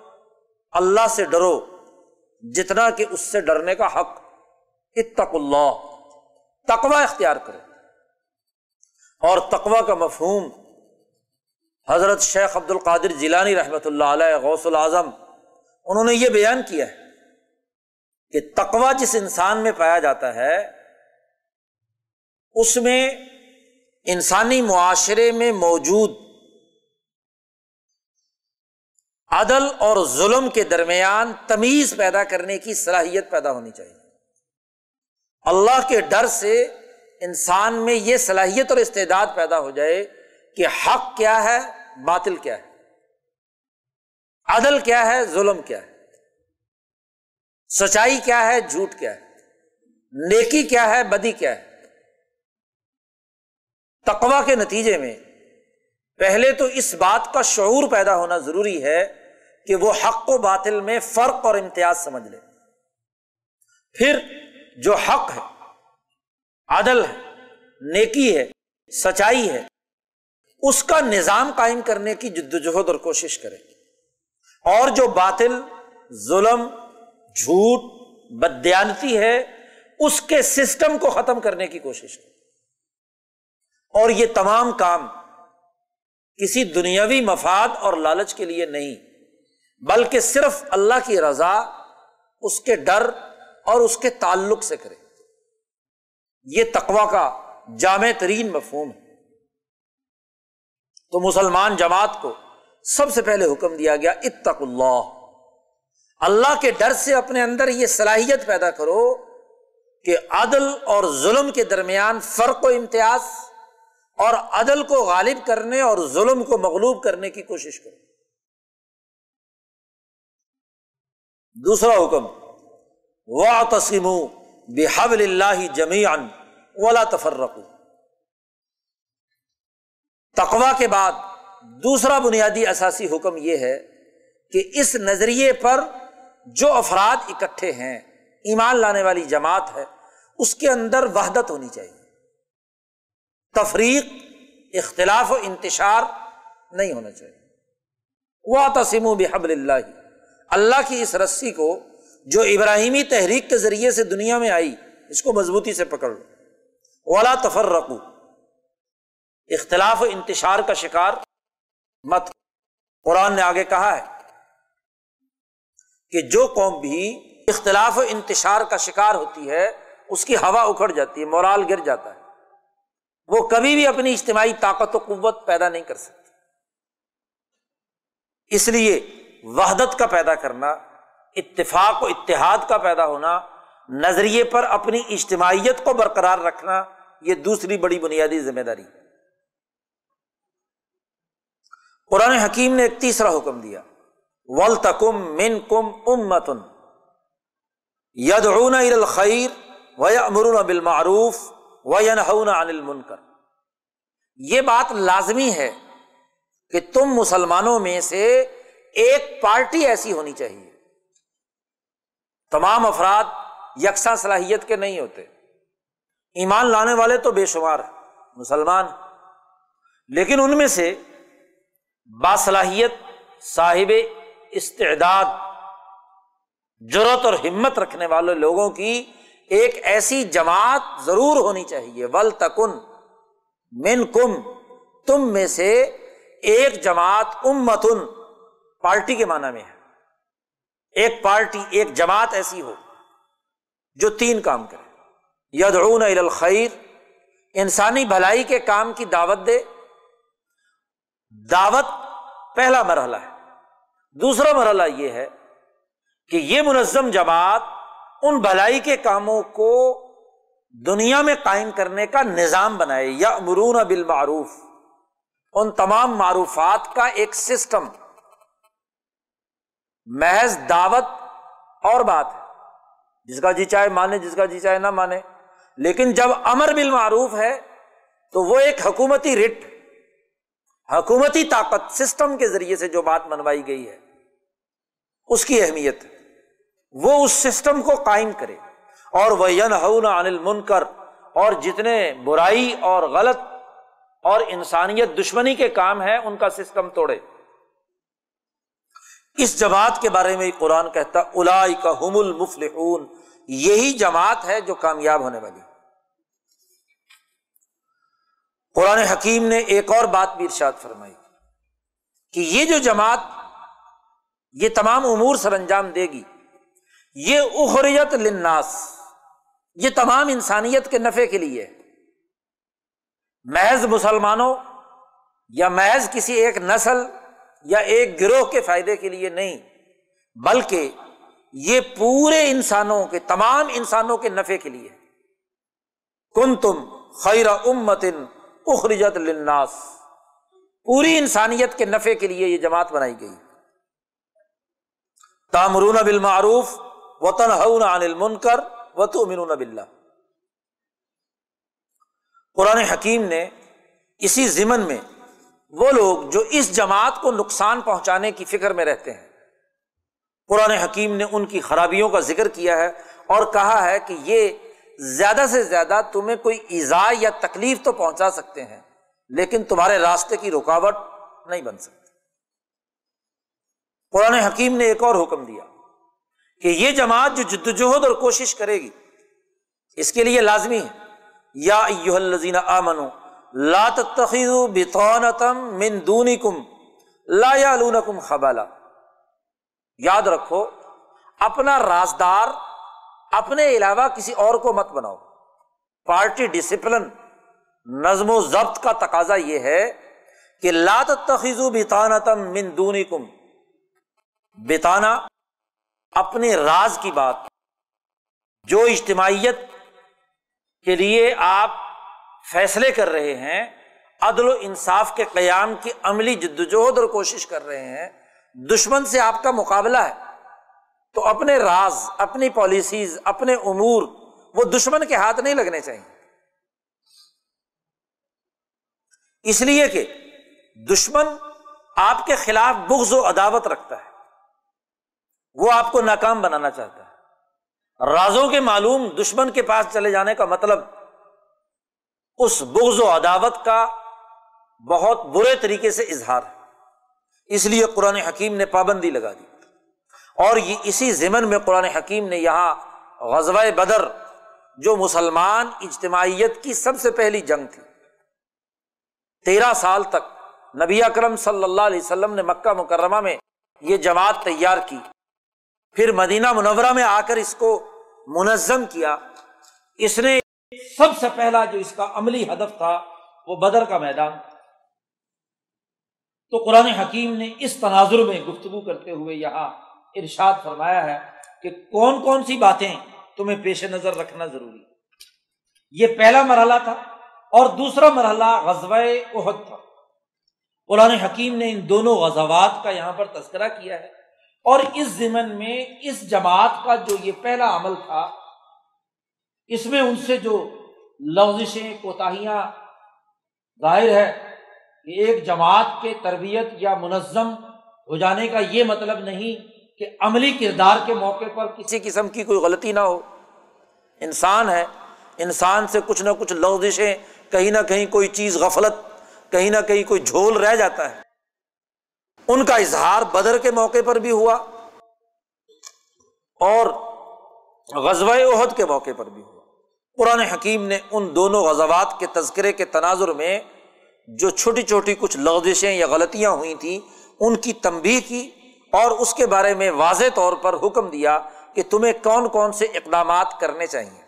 اللہ سے ڈرو، جتنا کہ اس سے ڈرنے کا حق۔ اتق اللہ تقوا اختیار کرو۔ اور تقوا کا مفہوم حضرت شیخ عبد القادر جیلانی رحمۃ اللہ علیہ غوث العظم انہوں نے یہ بیان کیا ہے کہ تقوا جس انسان میں پایا جاتا ہے، اس میں انسانی معاشرے میں موجود عدل اور ظلم کے درمیان تمیز پیدا کرنے کی صلاحیت پیدا ہونی چاہیے۔ اللہ کے ڈر سے انسان میں یہ صلاحیت اور استعداد پیدا ہو جائے کہ حق کیا ہے، باطل کیا ہے۔ عدل کیا ہے، ظلم کیا ہے۔ سچائی کیا ہے، جھوٹ کیا ہے۔ نیکی کیا ہے، بدی کیا ہے۔ تقوا کے نتیجے میں پہلے تو اس بات کا شعور پیدا ہونا ضروری ہے کہ وہ حق و باطل میں فرق اور امتیاز سمجھ لے۔ پھر جو حق ہے، عدل ہے، نیکی ہے، سچائی ہے، اس کا نظام قائم کرنے کی جدوجہد اور کوشش کرے۔ اور جو باطل، ظلم، جھوٹ بدیانتی ہے، اس کے سسٹم کو ختم کرنے کی کوشش کرے۔ اور یہ تمام کام کسی دنیاوی مفاد اور لالچ کے لیے نہیں۔ بلکہ صرف اللہ کی رضا اس کے ڈر اور اس کے تعلق سے کرے۔ یہ تقوا کا جامع ترین مفہوم ہے۔ تو مسلمان جماعت کو سب سے پہلے حکم دیا گیا اتق اللہ۔ اللہ کے ڈر سے اپنے اندر یہ صلاحیت پیدا کرو کہ عدل اور ظلم کے درمیان فرق و امتیاز اور عدل کو غالب کرنے اور ظلم کو مغلوب کرنے کی کوشش کرو۔ دوسرا حکم وا تسیم بحب اللہ جمی ولا تفرق تقوا کے بعد دوسرا بنیادی اثاثی حکم یہ ہے کہ اس نظریے پر جو افراد اکٹھے ہیں، ایمان لانے والی جماعت ہے، اس کے اندر وحدت ہونی چاہیے۔ تفریق، اختلاف و انتشار نہیں ہونا چاہیے۔ وہ تسیم و بحب اللہ اللہ کی اس رسی کو جو ابراہیمی تحریک کے ذریعے سے دنیا میں آئی، اس کو مضبوطی سے پکڑ لو۔ والا تفر رکھو اختلاف و انتشار کا شکار مت۔ قرآن نے آگے کہا ہے کہ جو قوم بھی اختلاف و انتشار کا شکار ہوتی ہے، اس کی ہوا اکھڑ جاتی ہے، مورال گر جاتا ہے۔ وہ کبھی بھی اپنی اجتماعی طاقت و قوت پیدا نہیں کر سکتی۔ اس لیے وحدت کا پیدا کرنا، اتفاق و اتحاد کا پیدا ہونا، نظریے پر اپنی اجتماعیت کو برقرار رکھنا، یہ دوسری بڑی بنیادی ذمہ داری قرآن حکیم نے ایک تیسرا حکم دیا ول تکم من کم ام متن ید الخیر و امرون بالمعروف و انل منکر یہ بات لازمی ہے کہ تم مسلمانوں میں سے ایک پارٹی ایسی ہونی چاہیے۔ تمام افراد یکساں صلاحیت کے نہیں ہوتے۔ ایمان لانے والے تو بے شمار ہیں، مسلمان لیکن ان میں سے باصلاحیت صاحب استعداد جرت اور ہمت رکھنے والے لوگوں کی ایک ایسی جماعت ضرور ہونی چاہیے۔ ول تکن من کم تم میں سے ایک جماعت امتن۔ پارٹی کے معنی میں ہے۔ ایک پارٹی، ایک جماعت ایسی ہو جو تین کام کرے۔ یدعون الخیر، انسانی بھلائی کے کام کی دعوت دے۔ دعوت پہلا مرحلہ ہے۔ دوسرا مرحلہ یہ ہے کہ یہ منظم جماعت ان بھلائی کے کاموں کو دنیا میں قائم کرنے کا نظام بنائے۔ یا مرون بالمعروف، ان تمام معروفات کا ایک سسٹم۔ محض دعوت اور بات ہے۔ جس کا جی چاہے مانے، جس کا جی چاہے نہ مانے۔ لیکن جب امر بالمعروف ہے، تو وہ ایک حکومتی رٹ، حکومتی طاقت، سسٹم کے ذریعے سے جو بات منوائی گئی ہے، اس کی اہمیت وہ اس سسٹم کو قائم کرے۔ اور وہ ین انل منکر اور جتنے برائی اور غلط اور انسانیت دشمنی کے کام ہے ان کا سسٹم توڑے۔ اس جماعت کے بارے میں قرآن کہتا الا کا حم المفل یہی جماعت ہے جو کامیاب ہونے والی قرآن حکیم نے ایک اور بات بھی ارشاد فرمائی کہ یہ جو جماعت یہ تمام امور سر انجام دے گی، یہ اخریت لناس یہ تمام انسانیت کے نفے کے لیے محض مسلمانوں یا محض کسی ایک نسل یا ایک گروہ کے فائدے کے لیے نہیں، بلکہ یہ پورے انسانوں کے، تمام انسانوں کے نفے کے لیے کن تم خیر امتن اخرجت للناس۔ پوری انسانیت کے نفے کے لیے یہ جماعت بنائی گئی۔ تامرون بالمعروف وطن عن المنکر و تو امرون بلّہ قرآن حکیم نے اسی ضمن میں وہ لوگ جو اس جماعت کو نقصان پہنچانے کی فکر میں رہتے ہیں۔ قرآن حکیم نے ان کی خرابیوں کا ذکر کیا ہے اور کہا ہے کہ یہ زیادہ سے زیادہ تمہیں کوئی ایزا یا تکلیف تو پہنچا سکتے ہیں، لیکن تمہارے راستے کی رکاوٹ نہیں بن سکتی۔ قرآن حکیم نے ایک اور حکم دیا کہ یہ جماعت جو جدوجہد اور کوشش کرے گی، اس کے لیے لازمی ہے۔ یا الزین آمنو لات بتونتم من دونکم لا یالونکم خبالا یاد رکھو، اپنا رازدار اپنے علاوہ کسی اور کو مت بناؤ۔ پارٹی ڈسپلن، نظم و ضبط کا تقاضا یہ ہے کہ لات تخیزو بتانا تم مندونی کم بتانا اپنے راز کی بات، جو اجتماعیت کے لیے آپ فیصلے کر رہے ہیں، عدل و انصاف کے قیام کی عملی جدوجہد اور کوشش کر رہے ہیں، دشمن سے آپ کا مقابلہ ہے۔ تو اپنے راز، اپنی پالیسیز اپنے امور، وہ دشمن کے ہاتھ نہیں لگنے چاہیے۔ اس لیے کہ دشمن آپ کے خلاف بغض و عداوت رکھتا ہے۔ وہ آپ کو ناکام بنانا چاہتا ہے۔ رازوں کے معلوم دشمن کے پاس چلے جانے کا مطلب اس بغض و عداوت کا بہت برے طریقے سے اظہار ہے۔ اس لیے قرآن حکیم نے پابندی لگا دی۔ اور یہ اسی ضمن میں قرآن حکیم نے یہاں غزوہ بدر، جو مسلمان اجتماعیت کی سب سے پہلی جنگ تھی، تیرہ سال تک نبی اکرم صلی اللہ علیہ وسلم نے مکہ مکرمہ میں یہ جماعت تیار کی۔ پھر مدینہ منورہ میں آ کر اس کو منظم کیا۔ اس نے سب سے پہلا جو اس کا عملی ہدف تھا، وہ بدر کا میدان۔ تو قرآن حکیم نے اس تناظر میں گفتگو کرتے ہوئے یہاں ارشاد فرمایا ہے کہ کون کون سی باتیں تمہیں پیش نظر رکھنا ضروری۔ یہ پہلا مرحلہ تھا اور دوسرا مرحلہ غزوہ احد تھا۔ قرآن حکیم نے ان دونوں غزوات کا یہاں پر تذکرہ کیا ہے اور اس ضمن میں اس جماعت کا جو یہ پہلا عمل تھا اس میں ان سے جو لفزشیں کوتاہیاں ظاہر ہے کہ ایک جماعت کے تربیت یا منظم ہو جانے کا یہ مطلب نہیں کہ عملی کردار کے موقع پر کسی قسم کی کوئی غلطی نہ ہو۔ انسان ہے، انسان سے کچھ نہ کچھ لغزشیں، کہیں نہ کہیں کوئی چیز غفلت، کہیں نہ کہیں کوئی جھول رہ جاتا ہے۔ ان کا اظہار بدر کے موقع پر بھی ہوا اور غزوہ عہد کے موقع پر بھی ہوا۔ قرآن حکیم نے ان دونوں غزوات کے تذکرے کے تناظر میں جو چھوٹی چھوٹی کچھ لغزشیں یا غلطیاں ہوئی تھیں، ان کی تنبیہ کی اور اس کے بارے میں واضح طور پر حکم دیا کہ تمہیں کون کون سے اقدامات کرنے چاہیے۔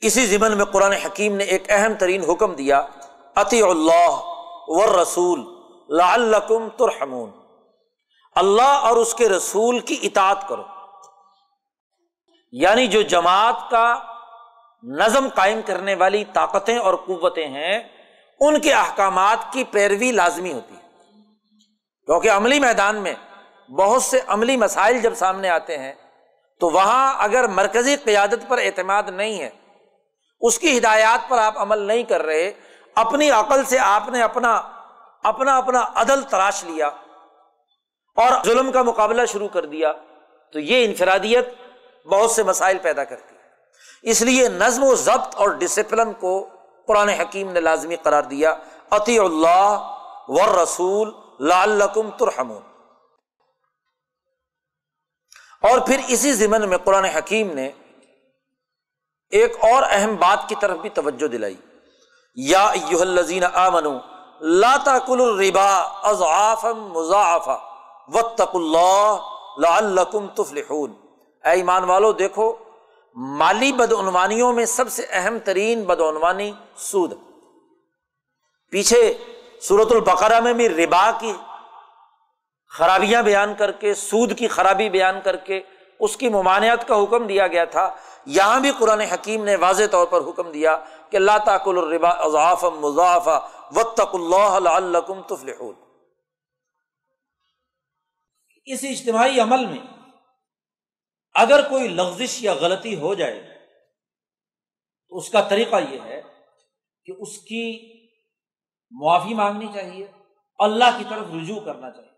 اسی ضمن میں قرآن حکیم نے ایک اہم ترین حکم دیا عطی اللہ ور رسول ترحمون۔ اللہ اور اس کے رسول کی اطاعت کرو۔ یعنی جو جماعت کا نظم قائم کرنے والی طاقتیں اور قوتیں ہیں، ان کے احکامات کی پیروی لازمی ہوتی ہے۔ کیونکہ عملی میدان میں بہت سے عملی مسائل جب سامنے آتے ہیں، تو وہاں اگر مرکزی قیادت پر اعتماد نہیں ہے، اس کی ہدایات پر آپ عمل نہیں کر رہے، اپنی عقل سے آپ نے اپنا اپنا اپنا عدل تراش لیا اور ظلم کا مقابلہ شروع کر دیا، تو یہ انفرادیت بہت سے مسائل پیدا کرتی ہے۔ اس لیے نظم و ضبط اور ڈسپلن کو قرآن حکیم نے لازمی قرار دیا۔ عطی اللہ ور رسول لعلکم ترحمون۔ اور پھر اسی ضمن میں قرآن حکیم نے ایک اور اہم بات کی طرف بھی توجہ دلائی۔ یا الذین آمنو لا تاکل الربا اضعافا مضاعفا واتقوا اللہ لعلکم تفلحون۔ اے ایمان والو، دیکھو، مالی بدعنوانیوں میں سب سے اہم ترین بدعنوانی سود پیچھے صورت البقرہ میں بھی ربا کی خرابیاں بیان کر کے، سود کی خرابی بیان کر کے اس کی ممانعت کا حکم دیا گیا تھا۔ یہاں بھی قرآن حکیم نے واضح طور پر حکم دیا کہ اللہ تعقل الربا اضاف مضاف وطق اللہ تفلحون۔ اس اجتماعی عمل میں اگر کوئی لغزش یا غلطی ہو جائے، تو اس کا طریقہ یہ ہے کہ اس کی معافی مانگنی چاہیے، اللہ کی طرف رجوع کرنا چاہیے۔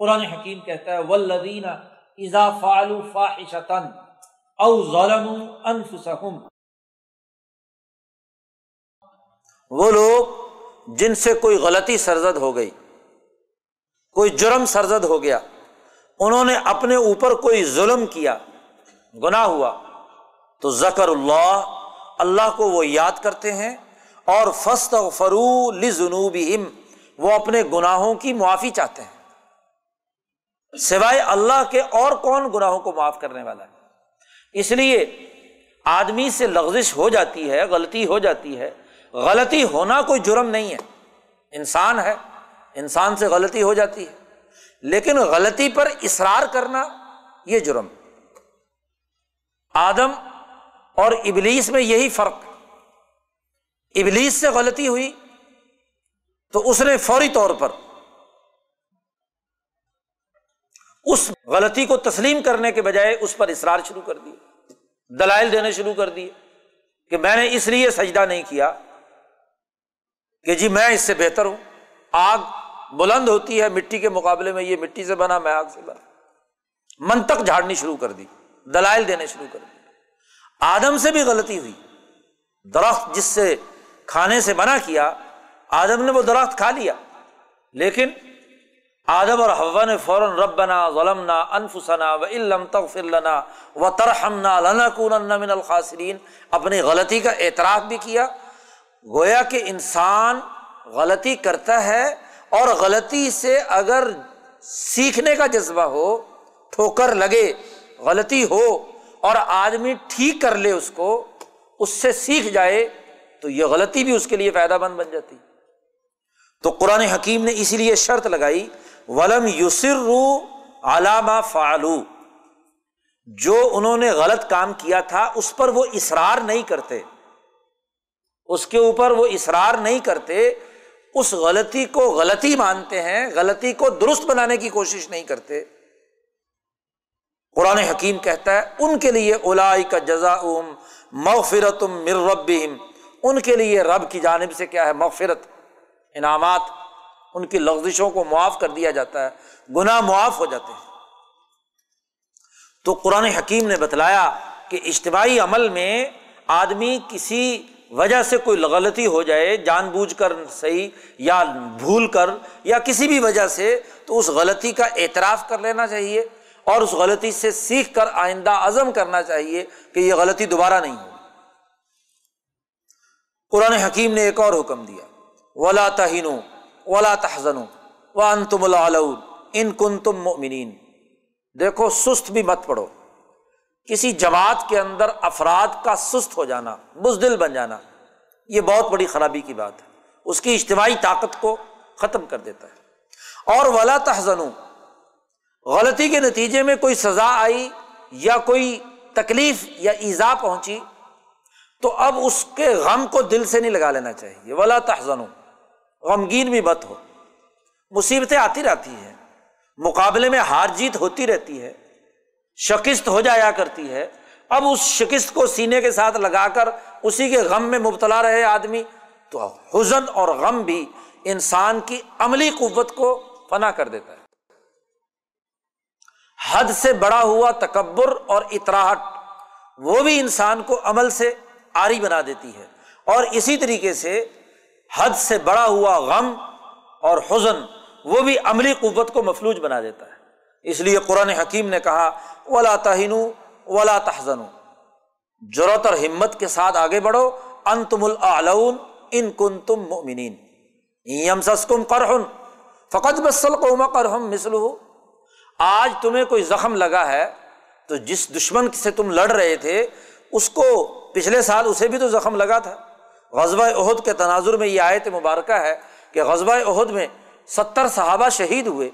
قرآن حکیم کہتا ہے ولدین اضا فعلوا فاحشتن او ظلموا انفسهم وہ لوگ جن سے کوئی غلطی سرزد ہو گئی، کوئی جرم سرزد ہو گیا انہوں نے اپنے اوپر کوئی ظلم کیا، گناہ ہوا۔ تو ذکر اللہ اللہ کو وہ یاد کرتے ہیں اور فسط فرو لنوب وہ اپنے گناہوں کی معافی چاہتے ہیں۔ سوائے اللہ کے اور کون گناہوں کو معاف کرنے والا ہے؟ اس لیے آدمی سے لغزش ہو جاتی ہے، غلطی ہو جاتی ہے۔ غلطی ہونا کوئی جرم نہیں ہے۔ انسان ہے، انسان سے غلطی ہو جاتی ہے۔ لیکن غلطی پر اصرار کرنا یہ جرم آدم اور ابلیس میں یہی فرق۔ ابلیس سے غلطی ہوئی تو اس نے فوری طور پر اس غلطی کو تسلیم کرنے کے بجائے اس پر اصرار شروع کر دیا دلائل دینے شروع کر دیے کہ میں نے اس لیے سجدہ نہیں کیا کہ جی میں اس سے بہتر ہوں، آگ بلند ہوتی ہے، مٹی کے مقابلے میں یہ مٹی سے بنا، میں آگ سے بنا۔ منتق جھاڑنی شروع کر دی، دلائل دینے شروع کر دی۔ آدم سے بھی غلطی ہوئی۔ درخت جس سے کھانے سے منع کیا، آدم نے وہ درخت کھا لیا۔ لیکن آدم اور ہوا نے فوراً ربنا ظلمنا انفسنا و علم تغفر لنا و ترحمنا من الخاسرین۔ اپنی غلطی کا اعتراف بھی کیا۔ گویا کہ انسان غلطی کرتا ہے اور غلطی سے اگر سیکھنے کا جذبہ ہو، ٹھوکر لگے، غلطی ہو اور آدمی ٹھیک کر لے اس کو، اس سے سیکھ جائے، تو یہ غلطی بھی اس کے لیے فائدہ مند بن جاتی۔ تو قرآن حکیم نے اسی لیے شرط لگائی، ولم یوسر رو علامہ فعلو جو انہوں نے غلط کام کیا تھا، اس پر وہ اصرار نہیں کرتے۔ اس کے اوپر وہ اصرار نہیں کرتے۔ اس غلطی کو غلطی مانتے ہیں، غلطی کو درست بنانے کی کوشش نہیں کرتے۔ قرآن حکیم کہتا ہے، ان کے لیے اولا کا جزا ام مغفرت مر رب ان کے لیے رب کی جانب سے کیا ہے؟ مغفرت، انعامات۔ ان کی لغزشوں کو معاف کر دیا جاتا ہے، گناہ معاف ہو جاتے ہیں۔ تو قرآن حکیم نے بتلایا کہ اجتماعی عمل میں آدمی کسی وجہ سے کوئی غلطی ہو جائے، جان بوجھ کر صحیح یا بھول کر یا کسی بھی وجہ سے، تو اس غلطی کا اعتراف کر لینا چاہیے اور اس غلطی سے سیکھ کر آئندہ عزم کرنا چاہیے کہ یہ غلطی دوبارہ نہیں ہو قرآن حکیم نے ایک اور حکم دیا، ولا تہین ولا تحزن و ان تم ان کن تم مومنین دیکھو، سست بھی مت پڑو۔ کسی جماعت کے اندر افراد کا سست ہو جانا، بزدل بن جانا، یہ بہت بڑی خرابی کی بات ہے۔ اس کی اجتماعی طاقت کو ختم کر دیتا ہے۔ اور ولا تحزن غلطی کے نتیجے میں کوئی سزا آئی یا کوئی تکلیف یا ایزا پہنچی، تو اب اس کے غم کو دل سے نہیں لگا لینا چاہیے۔ ولا تحزن غمگین بھی مت ہو۔ مصیبتیں آتی رہتی ہیں۔ مقابلے میں ہار جیت ہوتی رہتی ہے۔ شکست ہو جایا کرتی ہے۔ اب اس شکست کو سینے کے ساتھ لگا کر اسی کے غم میں مبتلا رہے آدمی، تو حزن اور غم بھی انسان کی عملی قوت کو فنا کر دیتا ہے۔ حد سے بڑا ہوا تکبر اور اطراہٹ وہ بھی انسان کو عمل سے آری بنا دیتی ہے۔ اور اسی طریقے سے حد سے بڑا ہوا غم اور حزن وہ بھی عملی قوت کو مفلوج بنا دیتا ہے۔ اس لیے قرآن حکیم نے کہا، ولا تہین ولا تحزن ضرورت اور ہمت کے ساتھ آگے بڑھو۔ ان تم العلون ان کن تم مومنین کرہن فقط بسل قوم کرہم مسل آج تمہیں کوئی زخم لگا ہے تو جس دشمن سے تم لڑ رہے تھے، اس کو پچھلے سال اسے بھی تو زخم لگا تھا۔ غزبۂ عہد کے تناظر میں یہ آیت مبارکہ ہے کہ غزبۂ عہد میں ستر صحابہ شہید ہوئے۔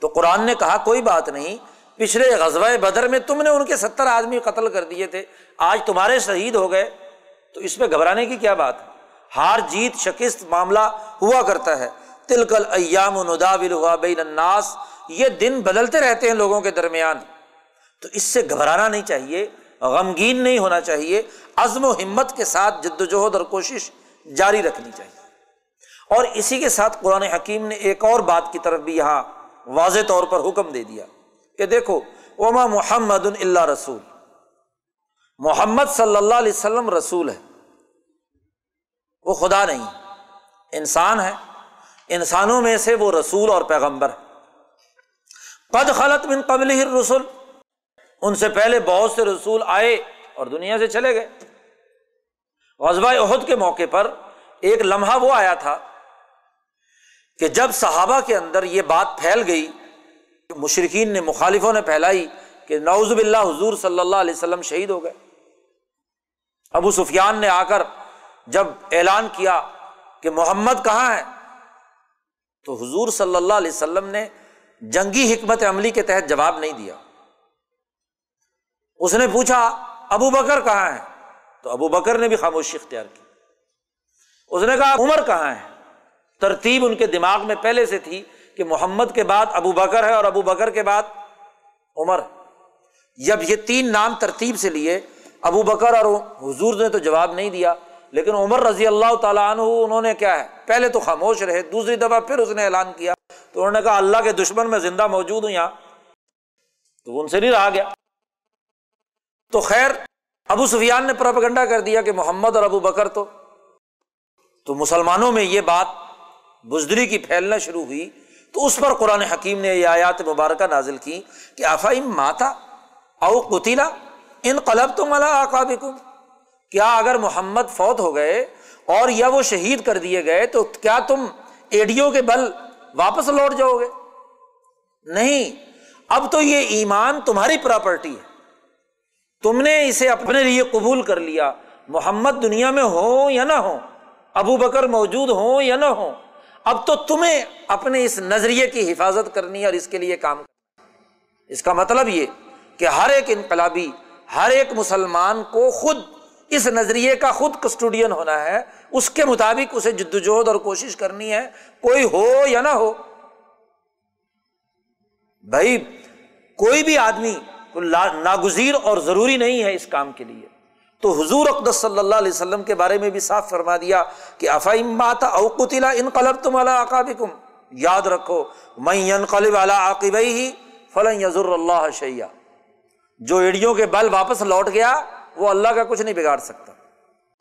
تو قرآن نے کہا، کوئی بات نہیں، پچھلے غزبۂ بدر میں تم نے ان کے ستر آدمی قتل کر دیے تھے، آج تمہارے شہید ہو گئے۔ تو اس میں گھبرانے کی کیا بات ہے؟ ہار جیت شکست معاملہ ہوا کرتا ہے۔ تلکل ایام نداول ہوا بین الناس، یہ دن بدلتے رہتے ہیں لوگوں کے درمیان۔ تو اس سے گھبرانا نہیں چاہیے، غمگین نہیں ہونا چاہیے، عزم و ہمت کے ساتھ جد وجہد اور کوشش جاری رکھنی چاہیے۔ اور اسی کے ساتھ قرآن حکیم نے ایک اور بات کی طرف بھی یہاں واضح طور پر حکم دے دیا کہ دیکھو، وما محمد اللہ رسول۔ محمد صلی اللہ علیہ وسلم رسول ہے۔ وہ خدا نہیں، انسان ہے۔ انسانوں میں سے وہ رسول اور پیغمبر۔ ہے قد خلط بن قبل رسول ان سے پہلے بہت سے رسول آئے اور دنیا سے چلے گئے۔ غزبۂ عہد کے موقع پر ایک لمحہ وہ آیا تھا کہ جب صحابہ کے اندر یہ بات پھیل گئی مشرقین نے مخالفوں نے پھیلائی کہ نوز باللہ حضور صلی اللہ علیہ وسلم شہید ہو گئے۔ ابو سفیان نے آ کر جب اعلان کیا کہ محمد کہاں ہے، تو حضور صلی اللہ علیہ وسلم نے جنگی حکمت عملی کے تحت جواب نہیں دیا۔ اس نے پوچھا، ابو بکر کہاں ہے؟ تو ابو بکر نے بھی خاموشی اختیار کی۔ اس نے کہا، عمر کہاں ہے؟ ترتیب ان کے دماغ میں پہلے سے تھی کہ محمد کے بعد ابو بکر ہے اور ابو بکر کے بعد عمر جب یہ تین نام ترتیب سے لیے، ابو بکر اور حضور نے تو جواب نہیں دیا، لیکن عمر رضی اللہ تعالیٰ عنہ، انہوں نے کیا ہے؟ پہلے تو خاموش رہے، دوسری دفعہ پھر اس نے اعلان کیا۔ تو انہوں نے کہا، اللہ کے دشمن میں زندہ موجود ہوں یہاں۔ تو ان سے نہیں رہا گیا۔ تو خیر، ابو سفیان نے پراپگنڈا کر دیا کہ محمد اور ابو بکر تو تو مسلمانوں میں یہ بات بزدری کی پھیلنا شروع ہوئی تو اس پر قرآن حکیم نے یہ آیات مبارکہ نازل کی کہ آفا ام ماتا او قتیلا ان قلب تم اللہ کیا اگر محمد فوت ہو گئے اور یا وہ شہید کر دیے گئے تو کیا تم ایڈیو کے بل واپس لوٹ جاؤ گے؟ نہیں، اب تو یہ ایمان تمہاری پراپرٹی ہے۔ تم نے اسے اپنے لیے قبول کر لیا۔ محمد دنیا میں ہو یا نہ ہو ابو بکر موجود ہو یا نہ ہو اب تو تمہیں اپنے اس نظریے کی حفاظت کرنی ہے اور اس کے لیے کام کرنا اس کا مطلب یہ کہ ہر ایک انقلابی، ہر ایک مسلمان کو خود اس نظریے کا خود کسٹوڈین ہونا ہے۔ اس کے مطابق اسے جدوجہد اور کوشش کرنی ہے۔ کوئی ہو یا نہ ہو۔ بھائی، کوئی بھی آدمی ناگزیر اور ضروری نہیں ہے اس کام کے لیے۔ تو حضور اقدس صلی اللہ علیہ وسلم کے بارے میں بھی صاف فرما دیا کہ افیم بات اوقلا ان قلب تم عقابکم؟ یاد رکھو میں قلب اعلیٰ عاقب ہی فلاں یزر اللہ شیا جو ایڑیوں کے بل واپس لوٹ گیا، وہ اللہ کا کچھ نہیں بگاڑ سکتا۔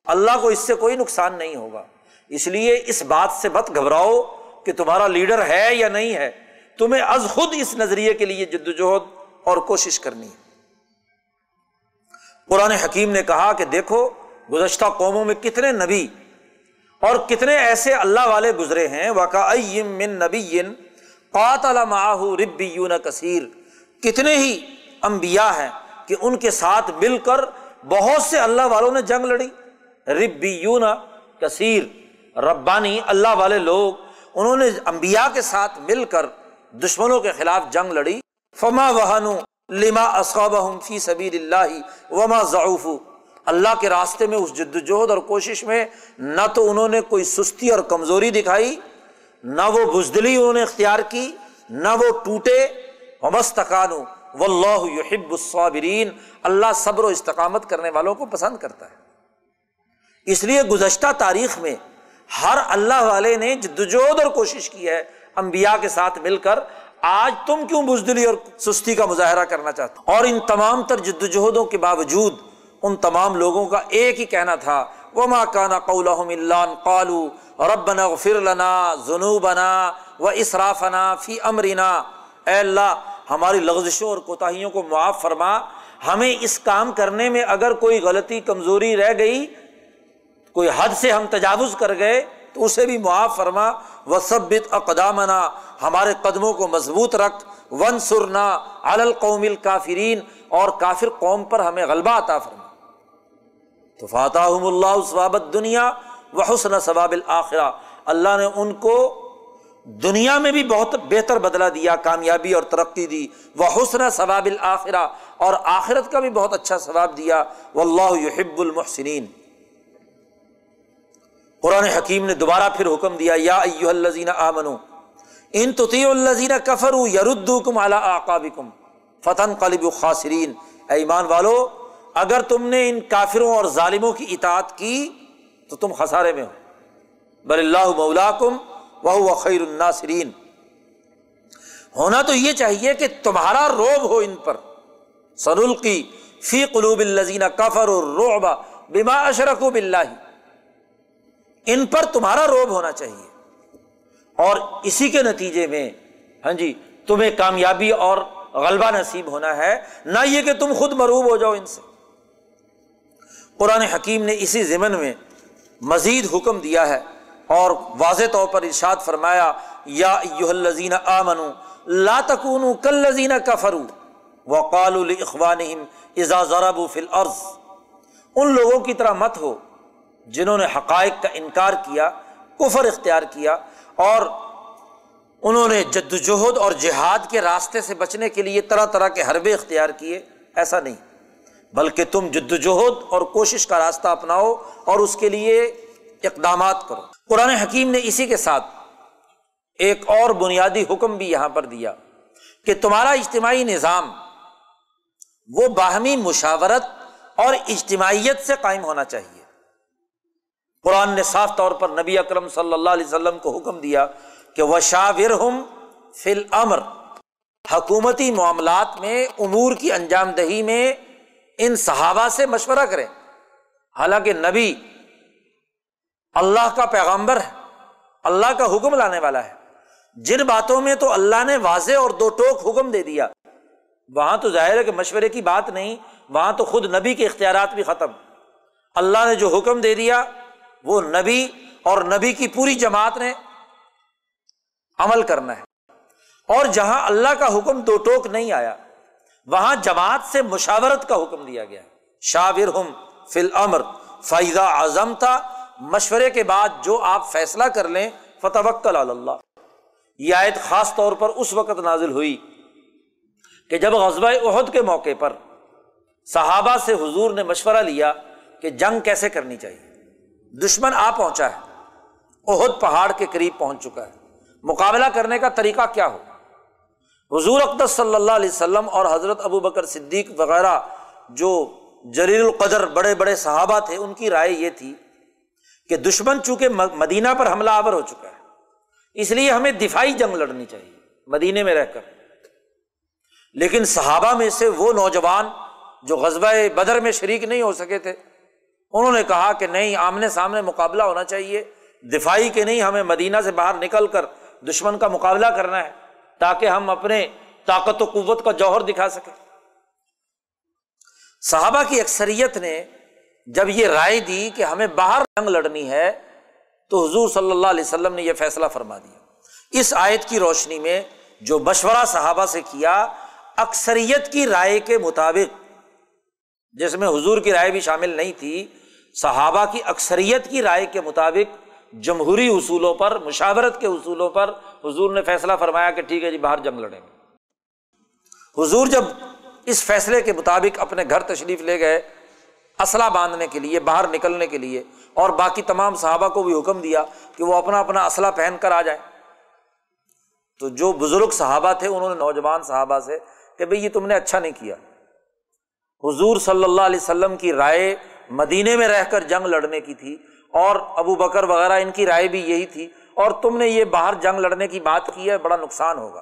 اللہ کو اس سے کوئی نقصان نہیں ہوگا۔ اس لیے اس بات سے مت گھبراؤ کہ تمہارا لیڈر ہے یا نہیں ہے۔ تمہیں از خود اس نظریے کے لیے جد وجہد اور کوشش کرنی ہے۔ قرآن حکیم نے کہا کہ دیکھو، گزشتہ قوموں میں کتنے نبی اور کتنے ایسے اللہ والے گزرے ہیں۔ من نبی قاتل ربی یون کثیر کتنے ہی امبیا ہیں کہ ان کے ساتھ مل کر بہت سے اللہ والوں نے جنگ لڑی۔ ربی یون کثیر ربانی اللہ والے لوگ، انہوں نے امبیا کے ساتھ مل کر دشمنوں کے خلاف جنگ لڑی۔ فما وحن لما فی سبیل اللہ وما ضعف اللہ کے راستے میں اس جدوجہد اور کوشش میں نہ تو انہوں نے کوئی سستی اور کمزوری دکھائی، نہ وہ بزدلی انہوں نے اختیار کی، نہ وہ ٹوٹے۔ ومستقانو و اللہ یحب الصابرین اللہ صبر و استقامت کرنے والوں کو پسند کرتا ہے۔ اس لیے گزشتہ تاریخ میں ہر اللہ والے نے جدوجہد اور کوشش کی ہے امبیا کے ساتھ مل کر آج تم کیوں بزدلی اور سستی کا مظاہرہ کرنا چاہتے اور ان تمام تر جدوجہدوں کے باوجود ان تمام لوگوں کا ایک ہی کہنا تھا وہ ماں کانا قول قالو ربنا غفر لنا ذنوبنا و اسرافنا فی امرنا اے اللہ، ہماری لغزشوں اور کوتاہیوں کو معاف فرما۔ ہمیں اس کام کرنے میں اگر کوئی غلطی، کمزوری رہ گئی، کوئی حد سے ہم تجاوز کر گئے، تو اسے بھی معاف فرما۔ و اقدامنا ہمارے قدموں کو مضبوط رکھ ون سرنا القوم کافرین اور کافر قوم پر ہمیں غلبہ عطا فرما۔ تو فاتح اللہ ثوابت دنیا و حسن ثواب الآخرہ اللہ نے ان کو دنیا میں بھی بہت بہتر بدلا دیا، کامیابی اور ترقی دی۔ وہ حسن ثواب الآخرہ اور آخرت کا بھی بہت اچھا ثواب دیا۔ وہ اللہ یحب المحسنین قرآن حکیم نے دوبارہ پھر حکم دیا، یا ایو الزین آمنو ان تطیع الزین کفر یرد کم اعلیٰ آقابکم فتن قلب خاصرین اے ایمان والو، اگر تم نے ان کافروں اور ظالموں کی اطاعت کی، تو تم خسارے میں ہو۔ بر اللہ مولا کم وہ خیر الناصرین۔ ہونا تو یہ چاہیے کہ تمہارا روب ہو ان پر۔ سنلقی فی قلوب الزین کفر الرعب بما اشرک بلّہ ان پر تمہارا روب ہونا چاہیے۔ اور اسی کے نتیجے میں ہاں جی تمہیں کامیابی اور غلبہ نصیب ہونا ہے، نہ یہ کہ تم خود مروب ہو جاؤ ان سے۔ قرآن حکیم نے اسی ضمن میں مزید حکم دیا ہے اور واضح طور پر ارشاد فرمایا، یا الزین آمن لا تکون کل لذین کا فرو و قال اخوان ازا ضرب فل عرض ان لوگوں کی طرح مت ہو جنہوں نے حقائق کا انکار کیا، کفر اختیار کیا اور انہوں نے جد وجہد اور جہاد کے راستے سے بچنے کے لیے طرح طرح کے حربے اختیار کیے، ایسا نہیں۔ بلکہ تم جد وجہد اور کوشش کا راستہ اپناؤ اور اس کے لیے اقدامات کرو۔ قرآن حکیم نے اسی کے ساتھ ایک اور بنیادی حکم بھی یہاں پر دیا کہ تمہارا اجتماعی نظام وہ باہمی مشاورت اور اجتماعیت سے قائم ہونا چاہیے۔ قرآن نے صاف طور پر نبی اکرم صلی اللہ علیہ وسلم کو حکم دیا کہ وہ شاور ہم فل امر حکومتی معاملات میں، امور کی انجام دہی میں ان صحابہ سے مشورہ کریں۔ حالانکہ نبی اللہ کا پیغمبر ہے، اللہ کا حکم لانے والا ہے۔ جن باتوں میں تو اللہ نے واضح اور دو ٹوک حکم دے دیا۔ وہاں تو ظاہر ہے کہ مشورے کی بات نہیں، وہاں تو خود نبی کے اختیارات بھی ختم۔ اللہ نے جو حکم دے دیا وہ نبی اور نبی کی پوری جماعت نے عمل کرنا ہے۔ اور جہاں اللہ کا حکم دو ٹوک نہیں آیا، وہاں جماعت سے مشاورت کا حکم دیا گیا۔ شاور ہم فل امر فائدہ اعظم تھا مشورے کے بعد جو آپ فیصلہ کر لیں فتح اللہ۔ یہ آیت خاص طور پر اس وقت نازل ہوئی کہ جب غزبۂ عہد کے موقع پر صحابہ سے حضور نے مشورہ لیا کہ جنگ کیسے کرنی چاہیے۔ دشمن آ پہنچا ہے۔ عہد پہاڑ کے قریب پہنچ چکا ہے۔ مقابلہ کرنے کا طریقہ کیا ہو؟ حضور اقدس صلی اللہ علیہ وسلم اور حضرت ابو بکر صدیق وغیرہ جو جلیل القدر بڑے بڑے صحابہ تھے، ان کی رائے یہ تھی کہ دشمن چونکہ مدینہ پر حملہ آور ہو چکا ہے، اس لیے ہمیں دفاعی جنگ لڑنی چاہیے، مدینے میں رہ کر۔ لیکن صحابہ میں سے وہ نوجوان جو غزبۂ بدر میں شریک نہیں ہو سکے تھے انہوں نے کہا کہ نہیں، آمنے سامنے مقابلہ ہونا چاہیے۔ دفاعی کے نہیں، ہمیں مدینہ سے باہر نکل کر دشمن کا مقابلہ کرنا ہے تاکہ ہم اپنے طاقت و قوت کا جوہر دکھا سکیں۔ صحابہ کی اکثریت نے جب یہ رائے دی کہ ہمیں باہر جنگ لڑنی ہے، تو حضور صلی اللہ علیہ وسلم نے یہ فیصلہ فرما دیا۔ اس آیت کی روشنی میں جو مشورہ صحابہ سے کیا، اکثریت کی رائے کے مطابق، جس میں حضور کی رائے بھی شامل نہیں تھی صحابہ کی اکثریت کی رائے کے مطابق جمہوری اصولوں پر، مشاورت کے اصولوں پر حضور نے فیصلہ فرمایا کہ ٹھیک ہے جی باہر جنگ لڑیں گے۔ حضور جب اس فیصلے کے مطابق اپنے گھر تشریف لے گئے اسلحہ باندھنے کے لیے، باہر نکلنے کے لیے، اور باقی تمام صحابہ کو بھی حکم دیا کہ وہ اپنا اپنا اسلحہ پہن کر آ جائے تو جو بزرگ صحابہ تھے، انہوں نے نوجوان صحابہ سے کہ بھائی یہ تم نے اچھا نہیں کیا۔ حضور صلی اللہ علیہ وسلم کی رائے مدینے میں رہ کر جنگ لڑنے کی تھی اور ابو بکر وغیرہ ان کی رائے بھی یہی تھی اور تم نے یہ باہر جنگ لڑنے کی بات کی ہے، بڑا نقصان ہوگا۔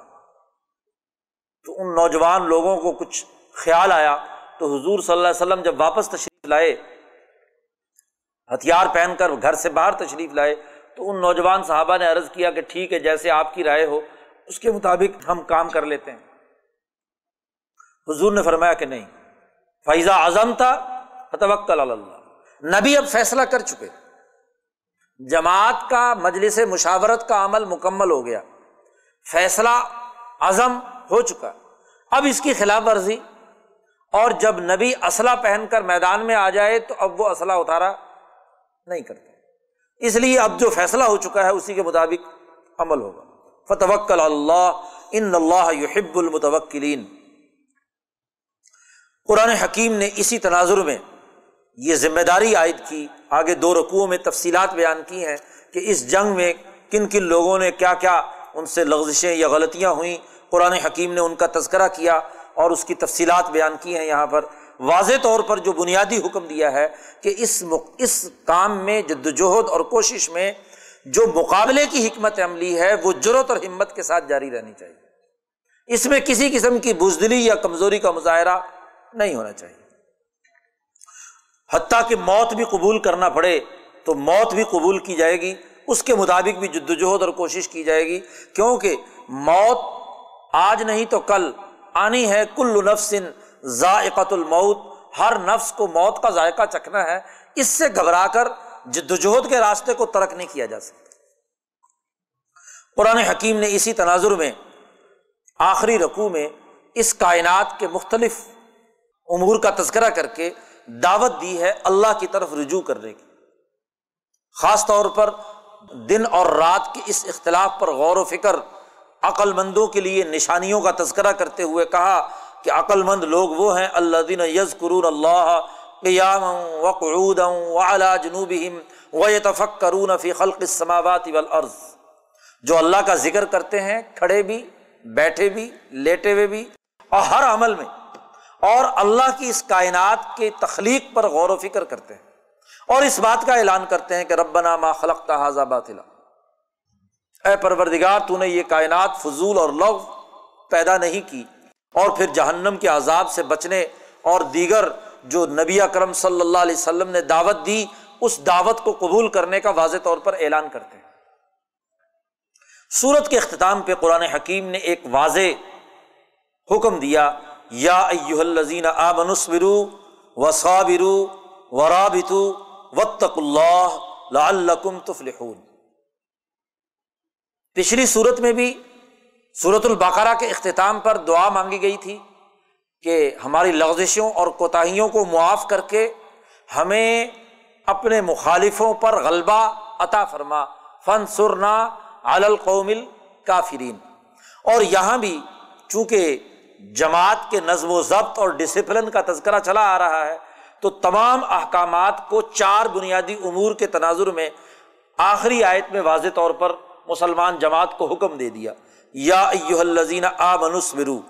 تو ان نوجوان لوگوں کو کچھ خیال آیا تو حضور صلی اللہ علیہ وسلم جب واپس تشریف لائے، ہتھیار پہن کر گھر سے باہر تشریف لائے تو ان نوجوان صحابہ نے عرض کیا کہ ٹھیک ہے، جیسے آپ کی رائے ہو، اس کے مطابق ہم کام کر لیتے ہیں۔ حضور نے فرمایا کہ نہیں۔ فیضا اعظم تھا فتوکل اللہ۔ نبی اب فیصلہ کر چکے۔ جماعت کا مجلس مشاورت کا عمل مکمل ہو گیا۔ فیصلہ عزم ہو چکا۔ اب اس کی خلاف ورزی۔ اور جب نبی اسلحہ پہن کر میدان میں آ جائے تو اب وہ اسلحہ اتارا نہیں کرتا۔ اس لیے اب جو فیصلہ ہو چکا ہے اسی کے مطابق عمل ہوگا۔ فتوکل اللہ، ان اللہ یحب المتوکلین۔ قرآن حکیم نے اسی تناظر میں یہ ذمہ داری عائد کی، آگے دو رقوؤں میں تفصیلات بیان کی ہیں کہ اس جنگ میں کن کن لوگوں نے کیا کیا ان سے لغزشیں یا غلطیاں ہوئیں۔ قرآن حکیم نے ان کا تذکرہ کیا اور اس کی تفصیلات بیان کی ہیں۔ یہاں پر واضح طور پر جو بنیادی حکم دیا ہے کہ اس اس کام میں جد وجہد اور کوشش میں جو مقابلے کی حکمت عملی ہے، وہ جرت اور ہمت کے ساتھ جاری رہنی چاہیے۔ اس میں کسی قسم کی بزدلی یا کمزوری کا مظاہرہ نہیں ہونا چاہیے۔ حتیٰ کہ موت بھی قبول کرنا پڑے تو موت بھی قبول کی جائے گی، اس کے مطابق بھی جد وجہد اور کوشش کی جائے گی، کیونکہ موت آج نہیں تو کل آنی ہے۔ کل نفس ذائقت الموت، ہر نفس کو موت کا ذائقہ چکھنا ہے۔ اس سے گھبرا کر جد وجہد کے راستے کو ترک نہیں کیا جا سکتا۔ قرآن حکیم نے اسی تناظر میں، آخری رقوع میں اس کائنات کے مختلف امور کا تذکرہ کر کے دعوت دی ہے اللہ کی طرف رجوع کرنے کی۔ خاص طور پر دن اور رات کے اس اختلاف پر غور و فکر عقل مندوں کے لیے نشانیوں کا تذکرہ کرتے ہوئے کہا کہ عقل مند لوگ وہ ہیں اللہ دین یز قرون اللہ قیام وقعود وعلا جنوب و تفق کرون فی خلق السماوات والارض۔ جو اللہ کا ذکر کرتے ہیں، کھڑے بھی، بیٹھے بھی، لیٹے ہوئے بھی اور ہر عمل میں اور اللہ کی اس کائنات کی تخلیق پر غور و فکر کرتے ہیں اور اس بات کا اعلان کرتے ہیں کہ ربنا ما خلق تحاظہ باطلا۔ اے پروردگار، تو نے یہ کائنات فضول اور لغ پیدا نہیں کی اور پھر جہنم کے عذاب سے بچنے اور دیگر جو نبی اکرم صلی اللہ علیہ وسلم نے دعوت دی، اس دعوت کو قبول کرنے کا واضح طور پر اعلان کرتے ہیں۔ سورت کے اختتام پہ قرآن حکیم نے ایک واضح حکم دیا یا ایوہ الذین آمنوا و صابرو و رابطو وطق اللہ لعلکم تفلحون۔ پچھلی صورت میں بھی صورت البقرہ کے اختتام پر دعا مانگی گئی تھی کہ ہماری لغزشوں اور کوتاہیوں کو معاف کر کے ہمیں اپنے مخالفوں پر غلبہ عطا فرما۔ فن سرنا القومل کافرین اور یہاں بھی چونکہ جماعت کے نظم و ضبط اور ڈسپلن کا تذکرہ چلا آ رہا ہے، تو تمام احکامات کو چار بنیادی امور کے تناظر میں آخری آیت میں واضح طور پر مسلمان جماعت کو حکم دے دیا۔ یا الزین آ منسمرو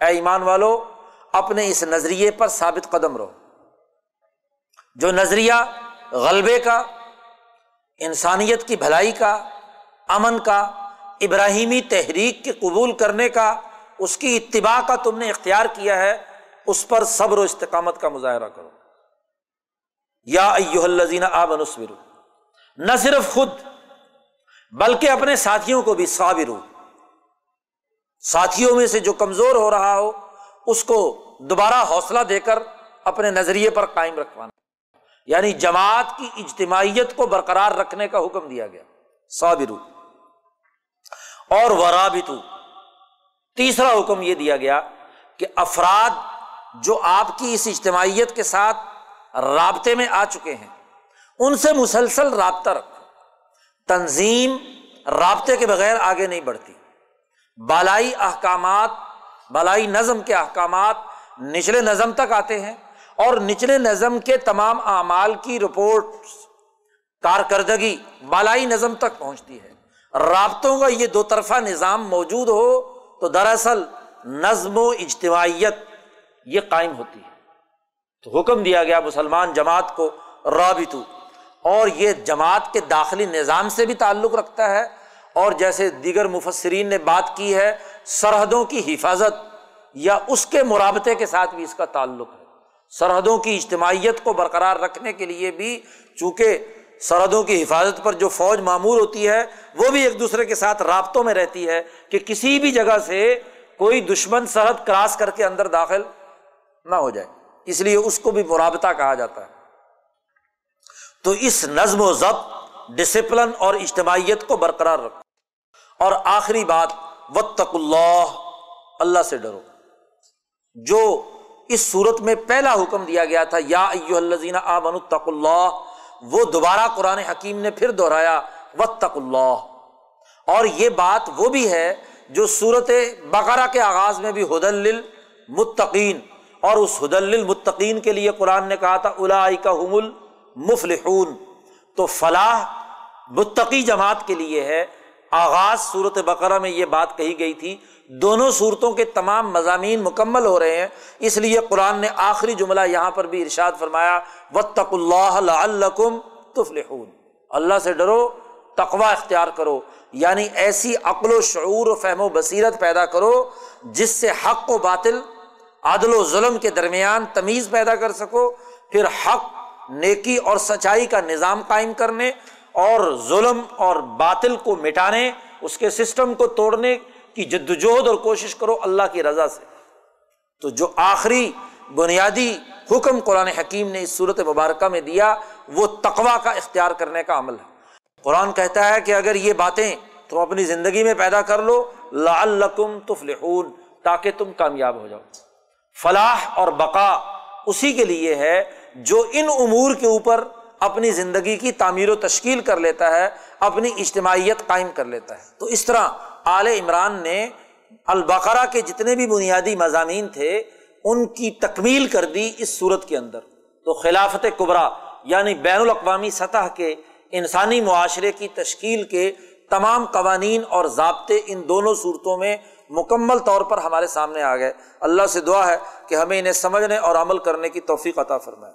اے ایمان والو، اپنے اس نظریے پر ثابت قدم رہو۔ جو نظریہ غلبے کا، انسانیت کی بھلائی کا، امن کا، ابراہیمی تحریک کے قبول کرنے کا اس کی اتباع کا تم نے اختیار کیا ہے، اس پر صبر و استقامت کا مظاہرہ کرو۔ یا ایو الزین آب نہ صرف خود، بلکہ اپنے ساتھیوں کو بھی صابر ساتھیوں میں سے جو کمزور ہو رہا ہو، اس کو دوبارہ حوصلہ دے کر اپنے نظریے پر قائم رکھوانا۔ یعنی جماعت کی اجتماعیت کو برقرار رکھنے کا حکم دیا گیا۔ صابرو۔ اور ورابطو۔ تیسرا حکم یہ دیا گیا کہ افراد جو آپ کی اس اجتماعیت کے ساتھ رابطے میں آ چکے ہیں، ان سے مسلسل رابطہ رکھو۔ تنظیم رابطے کے بغیر آگے نہیں بڑھتی۔ بالائی احکامات، بالائی نظم کے احکامات نچلے نظم تک آتے ہیں اور نچلے نظم کے تمام اعمال کی رپورٹ کارکردگی بالائی نظم تک پہنچتی ہے۔ رابطوں کا یہ دو طرفہ نظام موجود ہو تو دراصل نظم و اجتماعیت یہ قائم ہوتی ہے۔ تو حکم دیا گیا مسلمان جماعت کو رابطو۔ اور یہ جماعت کے داخلی نظام سے بھی تعلق رکھتا ہے۔ اور جیسے دیگر مفسرین نے بات کی ہے، سرحدوں کی حفاظت یا اس کے مرابطے کے ساتھ بھی اس کا تعلق ہے۔ سرحدوں کی اجتماعیت کو برقرار رکھنے کے لیے بھی چونکہ سرحدوں کی حفاظت پر جو فوج معمور ہوتی ہے، وہ بھی ایک دوسرے کے ساتھ رابطوں میں رہتی ہے۔ کہ کسی بھی جگہ سے کوئی دشمن سرحد کراس کر کے اندر داخل نہ ہو جائے۔ اس لیے اس کو بھی مرابطہ کہا جاتا ہے۔ تو اس نظم و ضبط ڈسپلن اور اجتماعیت کو برقرار رکھو۔ اور آخری بات وطق اللہ اللہ سے ڈرو۔ جو اس صورت میں پہلا حکم دیا گیا تھا، یا الزین آ اللہ، وہ دوبارہ قرآن حکیم نے پھر دہرایا وطق اللہ اور یہ بات وہ بھی ہے جو صورت بقرہ کے آغاز میں بھی حدل متقین، اور اس حدل المتقین کے لیے قرآن نے کہا تھا الا کا حمل مفلحون تو فلاح متقی جماعت کے لیے ہے۔ آغاز صورت بقرہ میں یہ بات کہی گئی تھی۔ دونوں صورتوں کے تمام مضامین مکمل ہو رہے ہیں۔ اس لیے قرآن نے آخری جملہ یہاں پر بھی ارشاد فرمایا وطق اللہ تفلحون۔ اللہ سے ڈرو تقوا اختیار کرو۔ یعنی ایسی عقل و شعور و فہم و بصیرت پیدا کرو جس سے حق و باطل، عدل و ظلم کے درمیان تمیز پیدا کر سکو، پھر حق نیکی اور سچائی کا نظام قائم کرنے اور ظلم اور باطل کو مٹانے، اس کے سسٹم کو توڑنے کی جدوجہد اور کوشش کرو اللہ کی رضا سے۔ تو جو آخری بنیادی حکم قرآن حکیم نے اس صورت مبارکہ میں دیا، وہ تقوا کا اختیار کرنے کا عمل ہے۔ قرآن کہتا ہے کہ اگر یہ باتیں تم اپنی زندگی میں پیدا کر لو، لعلکم تفلحون، تاکہ تم کامیاب ہو جاؤ۔ فلاح اور بقا اسی کے لیے ہے جو ان امور کے اوپر اپنی زندگی کی تعمیر و تشکیل کر لیتا ہے، اپنی اجتماعیت قائم کر لیتا ہے۔ تو اس طرح اعلی عمران نے البقرا کے جتنے بھی بنیادی مضامین تھے، ان کی تکمیل کر دی اس صورت کے اندر۔ تو خلافت قبرا یعنی بین الاقوامی سطح کے انسانی معاشرے کی تشکیل کے تمام قوانین اور ضابطے ان دونوں صورتوں میں مکمل طور پر ہمارے سامنے آ گئے۔ اللہ سے دعا ہے کہ ہمیں انہیں سمجھنے اور عمل کرنے کی توفیق عطا فرمائے۔